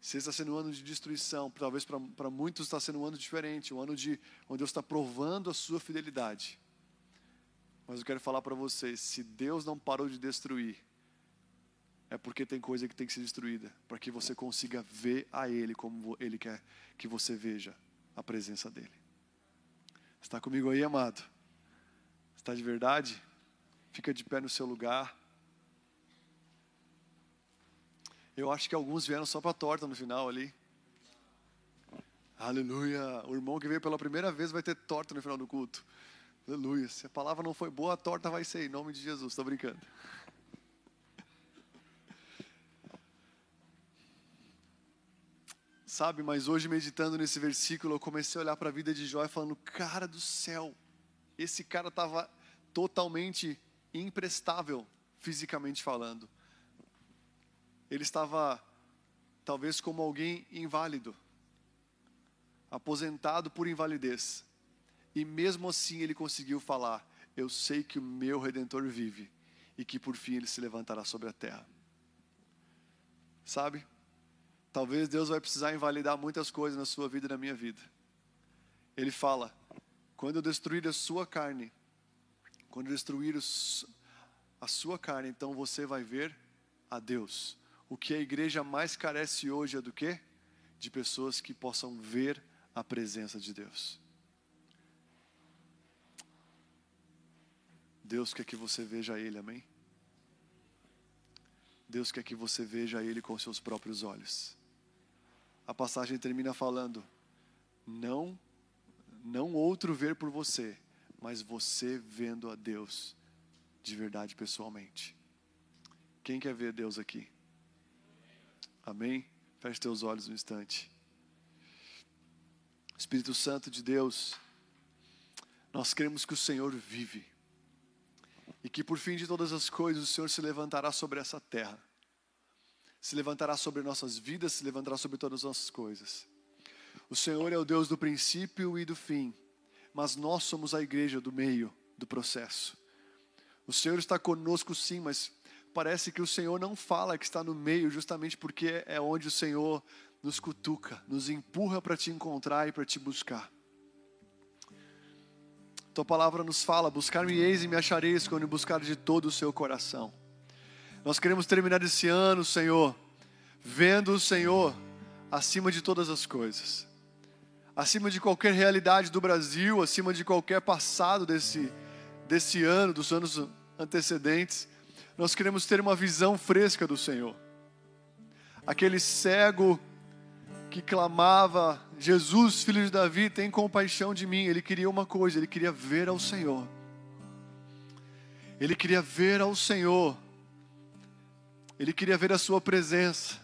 Se está sendo um ano de destruição, talvez para muitos está sendo um ano diferente, um ano de onde Deus está provando a sua fidelidade. Mas eu quero falar para vocês: se Deus não parou de destruir, é porque tem coisa que tem que ser destruída, para que você consiga ver a Ele como Ele quer que você veja a presença dEle. Está comigo aí, amado? Está de verdade? Fica de pé no seu lugar. Eu acho que alguns vieram só para a torta no final ali. Aleluia. O irmão que veio pela primeira vez vai ter torta no final do culto. Aleluia. Se a palavra não foi boa, a torta vai ser, em nome de Jesus. Estou brincando. Sabe, mas hoje meditando nesse versículo, eu comecei a olhar para a vida de Jó e falando: Cara do céu, esse cara estava totalmente imprestável, fisicamente falando. Ele estava, talvez, como alguém inválido, aposentado por invalidez. E mesmo assim ele conseguiu falar: Eu sei que o meu redentor vive e que por fim ele se levantará sobre a terra. Sabe? Talvez Deus vai precisar invalidar muitas coisas na sua vida e na minha vida. Ele fala: Quando eu destruir a sua carne, quando eu destruir a sua carne, então você vai ver a Deus. O que a igreja mais carece hoje é do quê? De pessoas que possam ver a presença de Deus. Deus quer que você veja Ele, amém? Deus quer que você veja Ele com seus próprios olhos. A passagem termina falando: não, não outro ver por você, mas você vendo a Deus de verdade pessoalmente. Quem quer ver Deus aqui? Amém? Feche teus olhos um instante. Espírito Santo de Deus, nós cremos que o Senhor vive e que por fim de todas as coisas o Senhor se levantará sobre essa terra, se levantará sobre nossas vidas, se levantará sobre todas as nossas coisas. O Senhor é o Deus do princípio e do fim, mas nós somos a igreja do meio do processo. O Senhor está conosco sim, mas parece que o Senhor não fala que está no meio, justamente porque é onde o Senhor nos cutuca, nos empurra para te encontrar e para te buscar. Tua palavra nos fala: buscar-me-eis e me achareis quando buscar de todo o seu coração. Nós queremos terminar esse ano, Senhor, vendo o Senhor acima de todas as coisas, acima de qualquer realidade do Brasil, acima de qualquer passado desse, desse ano, dos anos antecedentes. Nós queremos ter uma visão fresca do Senhor. Aquele cego que clamava: Jesus, filho de Davi, tem compaixão de mim. Ele queria uma coisa, ele queria ver ao Senhor. Ele queria ver ao Senhor. Ele queria ver a Sua presença.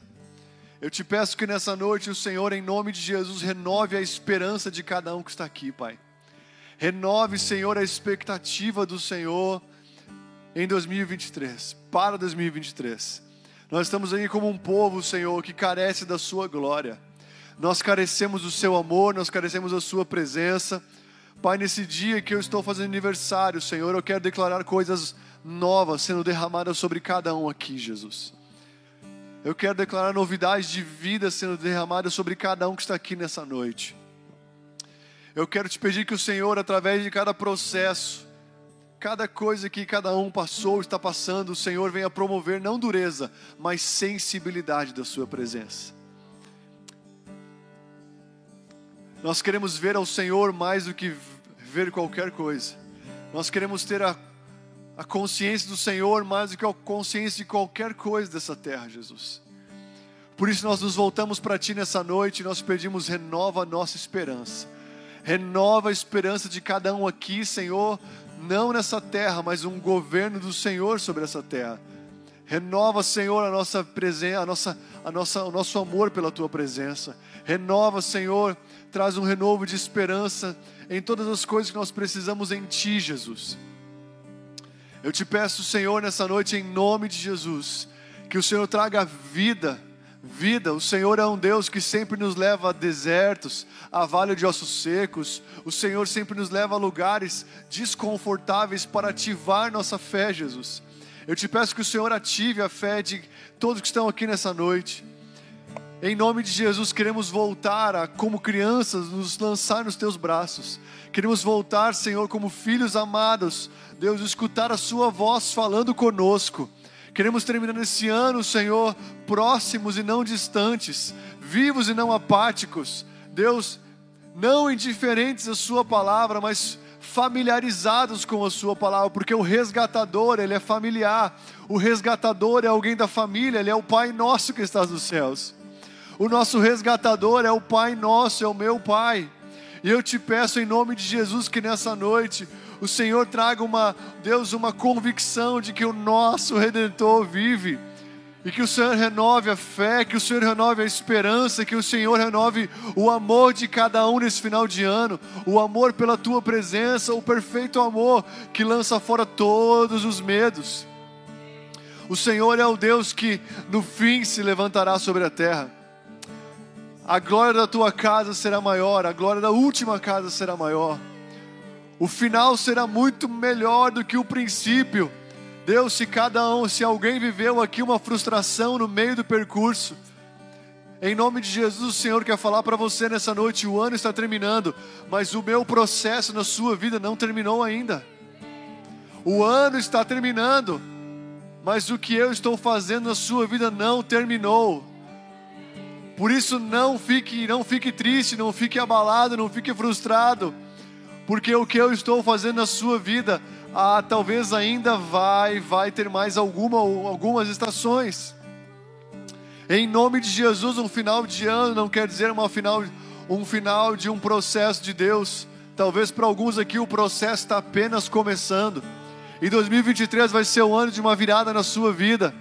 Eu te peço que nessa noite o Senhor, em nome de Jesus, renove a esperança de cada um que está aqui, Pai. Renove, Senhor, a expectativa do Senhor em 2023, para 2023. Nós estamos aí como um povo, Senhor, que carece da Sua glória. Nós carecemos do seu amor, nós carecemos da sua presença. Pai, nesse dia que eu estou fazendo aniversário, Senhor, eu quero declarar coisas novas sendo derramadas sobre cada um aqui, Jesus. Eu quero declarar novidades de vida sendo derramadas sobre cada um que está aqui nessa noite. Eu quero te pedir que o Senhor, através de cada processo, cada coisa que cada um passou, está passando, o Senhor venha promover não dureza, mas sensibilidade da Sua presença. Nós queremos ver ao Senhor mais do que ver qualquer coisa. Nós queremos ter a, a consciência do Senhor mais do que a consciência de qualquer coisa dessa terra, Jesus. Por isso nós nos voltamos para Ti nessa noite e nós pedimos, renova a nossa esperança renova a esperança de cada um aqui, Senhor, não nessa terra, mas um governo do Senhor sobre essa terra. Renova, Senhor, a nossa presença, a nossa, a nossa, o nosso amor pela tua presença. Renova, Senhor, traz um renovo de esperança em todas as coisas que nós precisamos em ti, Jesus. Eu te peço, Senhor, nessa noite, em nome de Jesus, que o Senhor traga vida vida. O Senhor é um Deus que sempre nos leva a desertos, a vale de ossos secos. O Senhor sempre nos leva a lugares desconfortáveis para ativar nossa fé, Jesus. Eu te peço que o Senhor ative a fé de todos que estão aqui nessa noite. Em nome de Jesus, queremos voltar a, como crianças, nos lançar nos teus braços. Queremos voltar, Senhor, como filhos amados. Deus, escutar a Sua voz falando conosco. Queremos terminar esse ano, Senhor, próximos e não distantes, vivos e não apáticos. Deus, não indiferentes à Sua palavra, mas familiarizados com a Sua palavra, porque o resgatador, ele é familiar. O resgatador é alguém da família, ele é o Pai nosso que está nos céus. O nosso resgatador é o Pai nosso, é o meu Pai. E eu te peço em nome de Jesus que nessa noite o Senhor traga uma, Deus, uma convicção de que o nosso Redentor vive. E que o Senhor renove a fé, que o Senhor renove a esperança, que o Senhor renove o amor de cada um nesse final de ano, o amor pela tua presença, o perfeito amor que lança fora todos os medos. O Senhor é o Deus que no fim se levantará sobre a terra. A glória da tua casa será maior, a glória da última casa será maior. O final será muito melhor do que o princípio. Deus, se cada um, se alguém viveu aqui uma frustração no meio do percurso, em nome de Jesus, o Senhor quer falar para você nessa noite: o ano está terminando, mas o meu processo na sua vida não terminou ainda. O ano está terminando, mas o que eu estou fazendo na sua vida não terminou. Por isso não fique, não fique triste, não fique abalado, não fique frustrado porque o que eu estou fazendo na sua vida, ah, talvez ainda vai, vai ter mais alguma, algumas estações. Em nome de Jesus, um final de ano não quer dizer uma final, um final de um processo de Deus. Talvez para alguns aqui o processo está apenas começando. E 2023 vai ser o ano de uma virada na sua vida.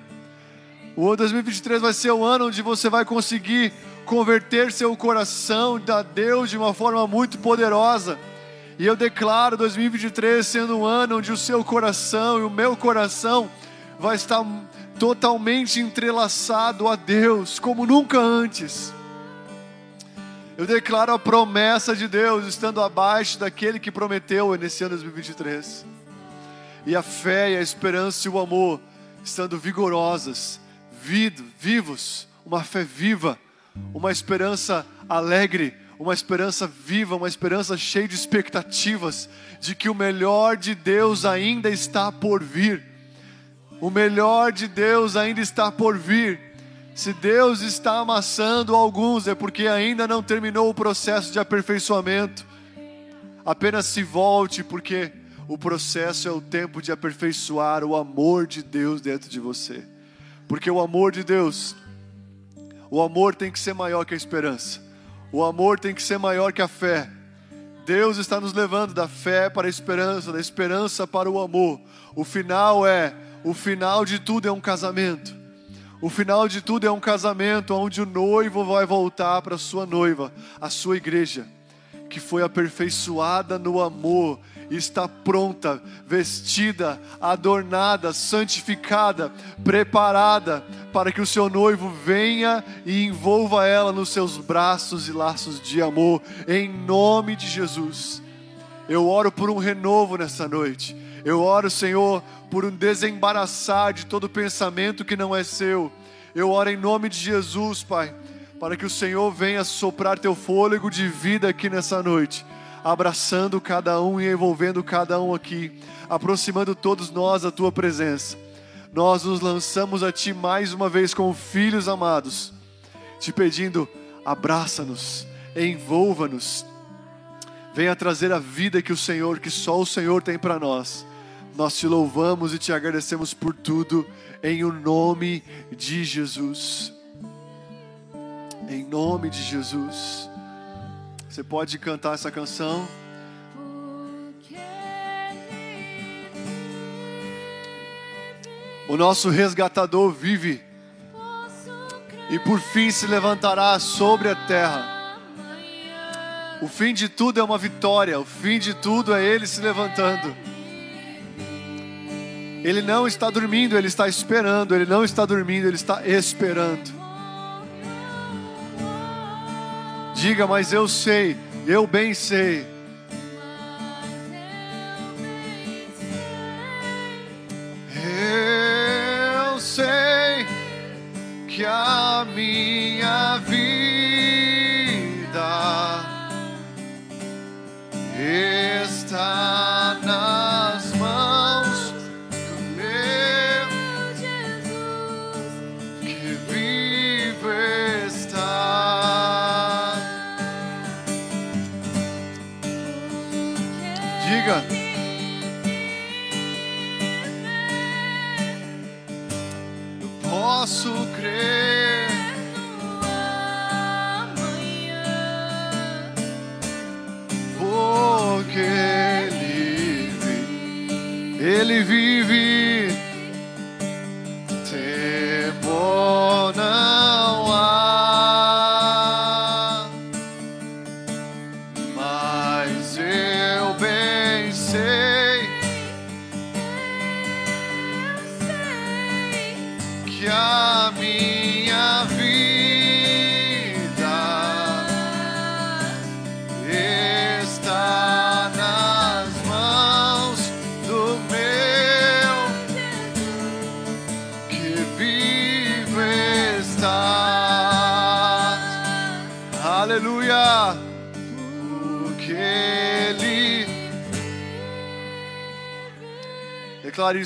O ano 2023 vai ser o ano onde você vai conseguir converter seu coração a Deus de uma forma muito poderosa. E eu declaro 2023 sendo um ano onde o seu coração e o meu coração vai estar totalmente entrelaçado a Deus, como nunca antes. Eu declaro a promessa de Deus estando abaixo daquele que prometeu nesse ano 2023. E a fé e a esperança e o amor estando vigorosas, vivos, uma fé viva, uma esperança alegre uma esperança viva, uma esperança cheia de expectativas de que o melhor de Deus ainda está por vir. O melhor de Deus ainda está por vir. Se Deus está amassando alguns, é porque ainda não terminou o processo de aperfeiçoamento. Apenas se volte, porque o processo é o tempo de aperfeiçoar o amor de Deus dentro de você. Porque o amor de Deus, o amor tem que ser maior que a esperança. O amor tem que ser maior que a fé. Deus está nos levando da fé para a esperança, da esperança para o amor. O final é, o final de tudo é um casamento. O final de tudo é um casamento onde o noivo vai voltar para sua noiva, a sua igreja, que foi aperfeiçoada no amor está pronta, vestida, adornada, santificada, preparada para que o seu noivo venha e envolva ela nos seus braços e laços de amor, em nome de Jesus. Eu oro por um renovo nessa noite. Eu oro, Senhor, por um desembaraçar de todo pensamento que não é seu. Eu oro em nome de Jesus, Pai, para que o Senhor venha soprar teu fôlego de vida aqui nessa noite, abraçando cada um e envolvendo cada um aqui, aproximando todos nós à tua presença. Nós nos lançamos a ti mais uma vez como filhos amados, te pedindo, abraça-nos, envolva-nos, venha trazer a vida que o Senhor, que só o Senhor tem para nós. Nós te louvamos e te agradecemos por tudo, em o nome de Jesus. Em nome de Jesus. Você pode cantar essa canção. O nosso resgatador vive e por fim se levantará sobre a terra. O fim de tudo é uma vitória, o fim de tudo é Ele se levantando. Ele não está dormindo, Ele está esperando. Ele não está dormindo, Ele está esperando. Diga, mas eu sei, eu bem sei. Eu sei que a minha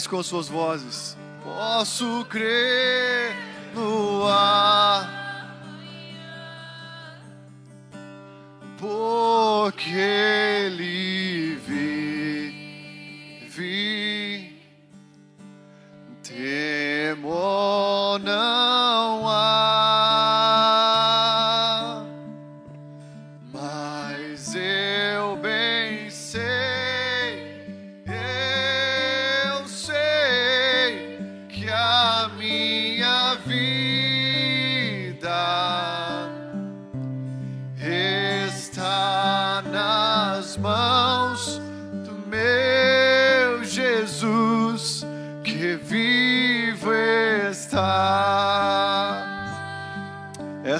com suas vozes. Posso crer no ar. porque ele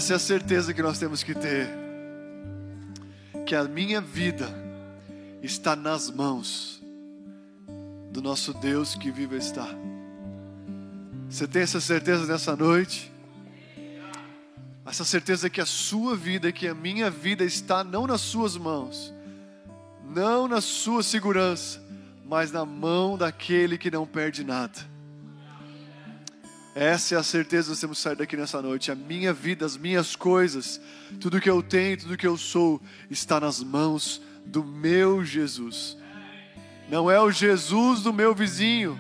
Essa é a certeza que nós temos que ter, que a minha vida está nas mãos do nosso Deus que vivo está. Você tem essa certeza nessa noite? Essa certeza que a sua vida, que a minha vida está não nas suas mãos, não na sua segurança, mas na mão daquele que não perde nada. Essa é a certeza que nós temos que sair daqui nessa noite. A minha vida, as minhas coisas, tudo que eu tenho, tudo que eu sou, está nas mãos do meu Jesus. Não é o Jesus do meu vizinho,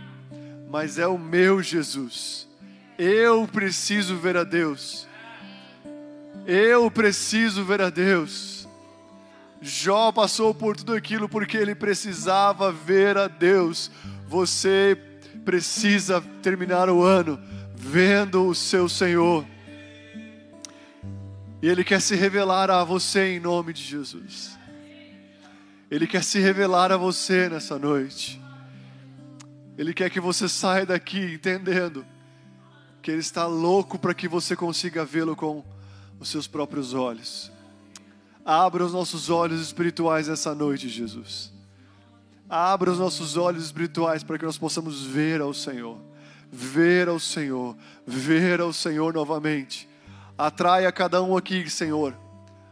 mas é o meu Jesus. Eu preciso ver a Deus. Eu preciso ver a Deus. Jó passou por tudo aquilo porque ele precisava ver a Deus. Você precisa terminar o ano vendo o seu Senhor. E Ele quer se revelar a você em nome de Jesus. Ele quer se revelar a você nessa noite. Ele quer que você saia daqui entendendo que Ele está louco para que você consiga vê-lo com os seus próprios olhos. Abra os nossos olhos espirituais essa noite, Jesus. Abra os nossos olhos espirituais para que nós possamos ver ao Senhor, ver ao Senhor, ver ao Senhor novamente. Atraia cada um aqui, Senhor,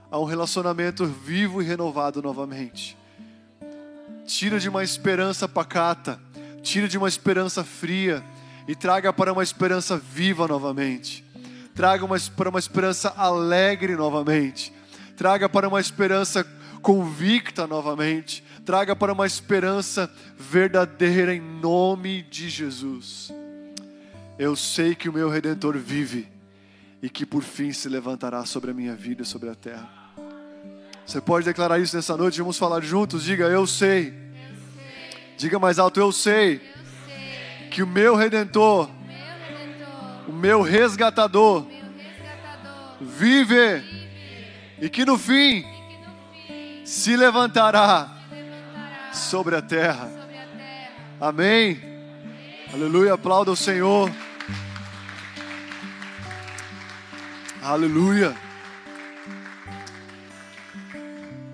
a um relacionamento vivo e renovado novamente. Tira de uma esperança pacata, tira de uma esperança fria e traga para uma esperança viva novamente. Traga uma, para uma esperança alegre novamente. Traga para uma esperança convicta novamente. Traga para uma esperança verdadeira em nome de Jesus. Eu sei que o meu redentor vive e que por fim se levantará sobre a minha vida e sobre a terra. Você pode declarar isso nessa noite? Vamos falar juntos. Diga, eu sei. Eu sei. Diga mais alto, eu sei. eu sei. Que o meu redentor, meu redentor o meu resgatador, meu resgatador vive, vive, e que no fim, que no fim se, levantará se levantará, sobre a terra. Sobre a terra. Amém. Amém. Aleluia. Aplauda o Senhor. Aleluia.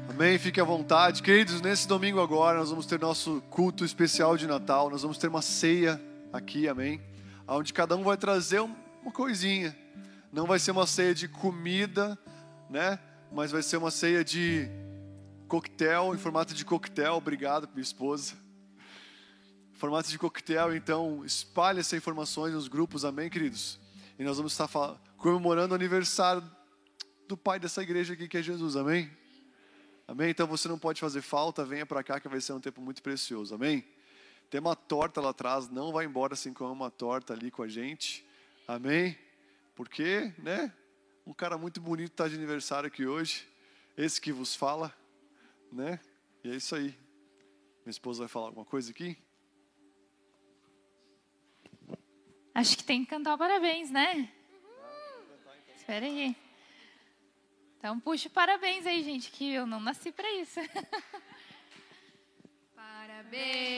Amém. Fique à vontade. Queridos, nesse domingo agora nós vamos ter nosso culto especial de Natal. Nós vamos ter uma ceia aqui, amém. Onde cada um vai trazer uma coisinha. Não vai ser uma ceia de comida, né? Mas vai ser uma ceia de coquetel, em formato de coquetel. Obrigado, minha esposa. Formato de coquetel, então espalhe essas informações nos grupos, amém, queridos? E nós vamos estar comemorando o aniversário do pai dessa igreja aqui, que é Jesus, amém? Amém? Então você não pode fazer falta, venha para cá que vai ser um tempo muito precioso. Amém? Tem uma torta lá atrás, não vai embora sem comer uma torta ali com a gente. Amém? Porque, né? Um cara muito bonito está de aniversário aqui hoje. Esse que vos fala, né? E é isso aí. Minha esposa vai falar alguma coisa aqui? Acho que tem que cantar parabéns, né? Espera aí. Então puxa parabéns aí, gente, que eu não nasci para isso. parabéns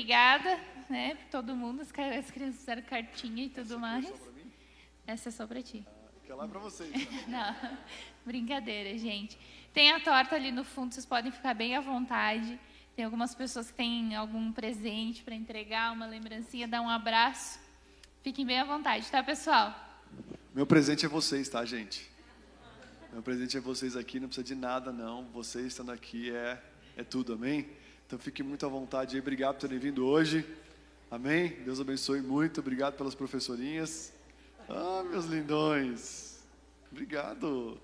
obrigada, né, todo mundo. As crianças fizeram cartinha e tudo mais. Essa é só para ti. Ah, aquela é para vocês. Não, brincadeira, gente. Tem a torta ali no fundo, vocês podem ficar bem à vontade. Tem algumas pessoas que têm algum presente para entregar, uma lembrancinha, dar um abraço. Fiquem bem à vontade, tá, pessoal? Meu presente é vocês, tá, gente? Meu presente é vocês aqui, não precisa de nada, não. Vocês estando aqui é, é tudo, amém? Então fique muito à vontade aí. Obrigado por terem vindo hoje. Amém? Deus abençoe muito. Obrigado pelas professorinhas. Ah, meus lindões. Obrigado.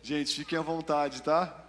Gente, fiquem à vontade, tá?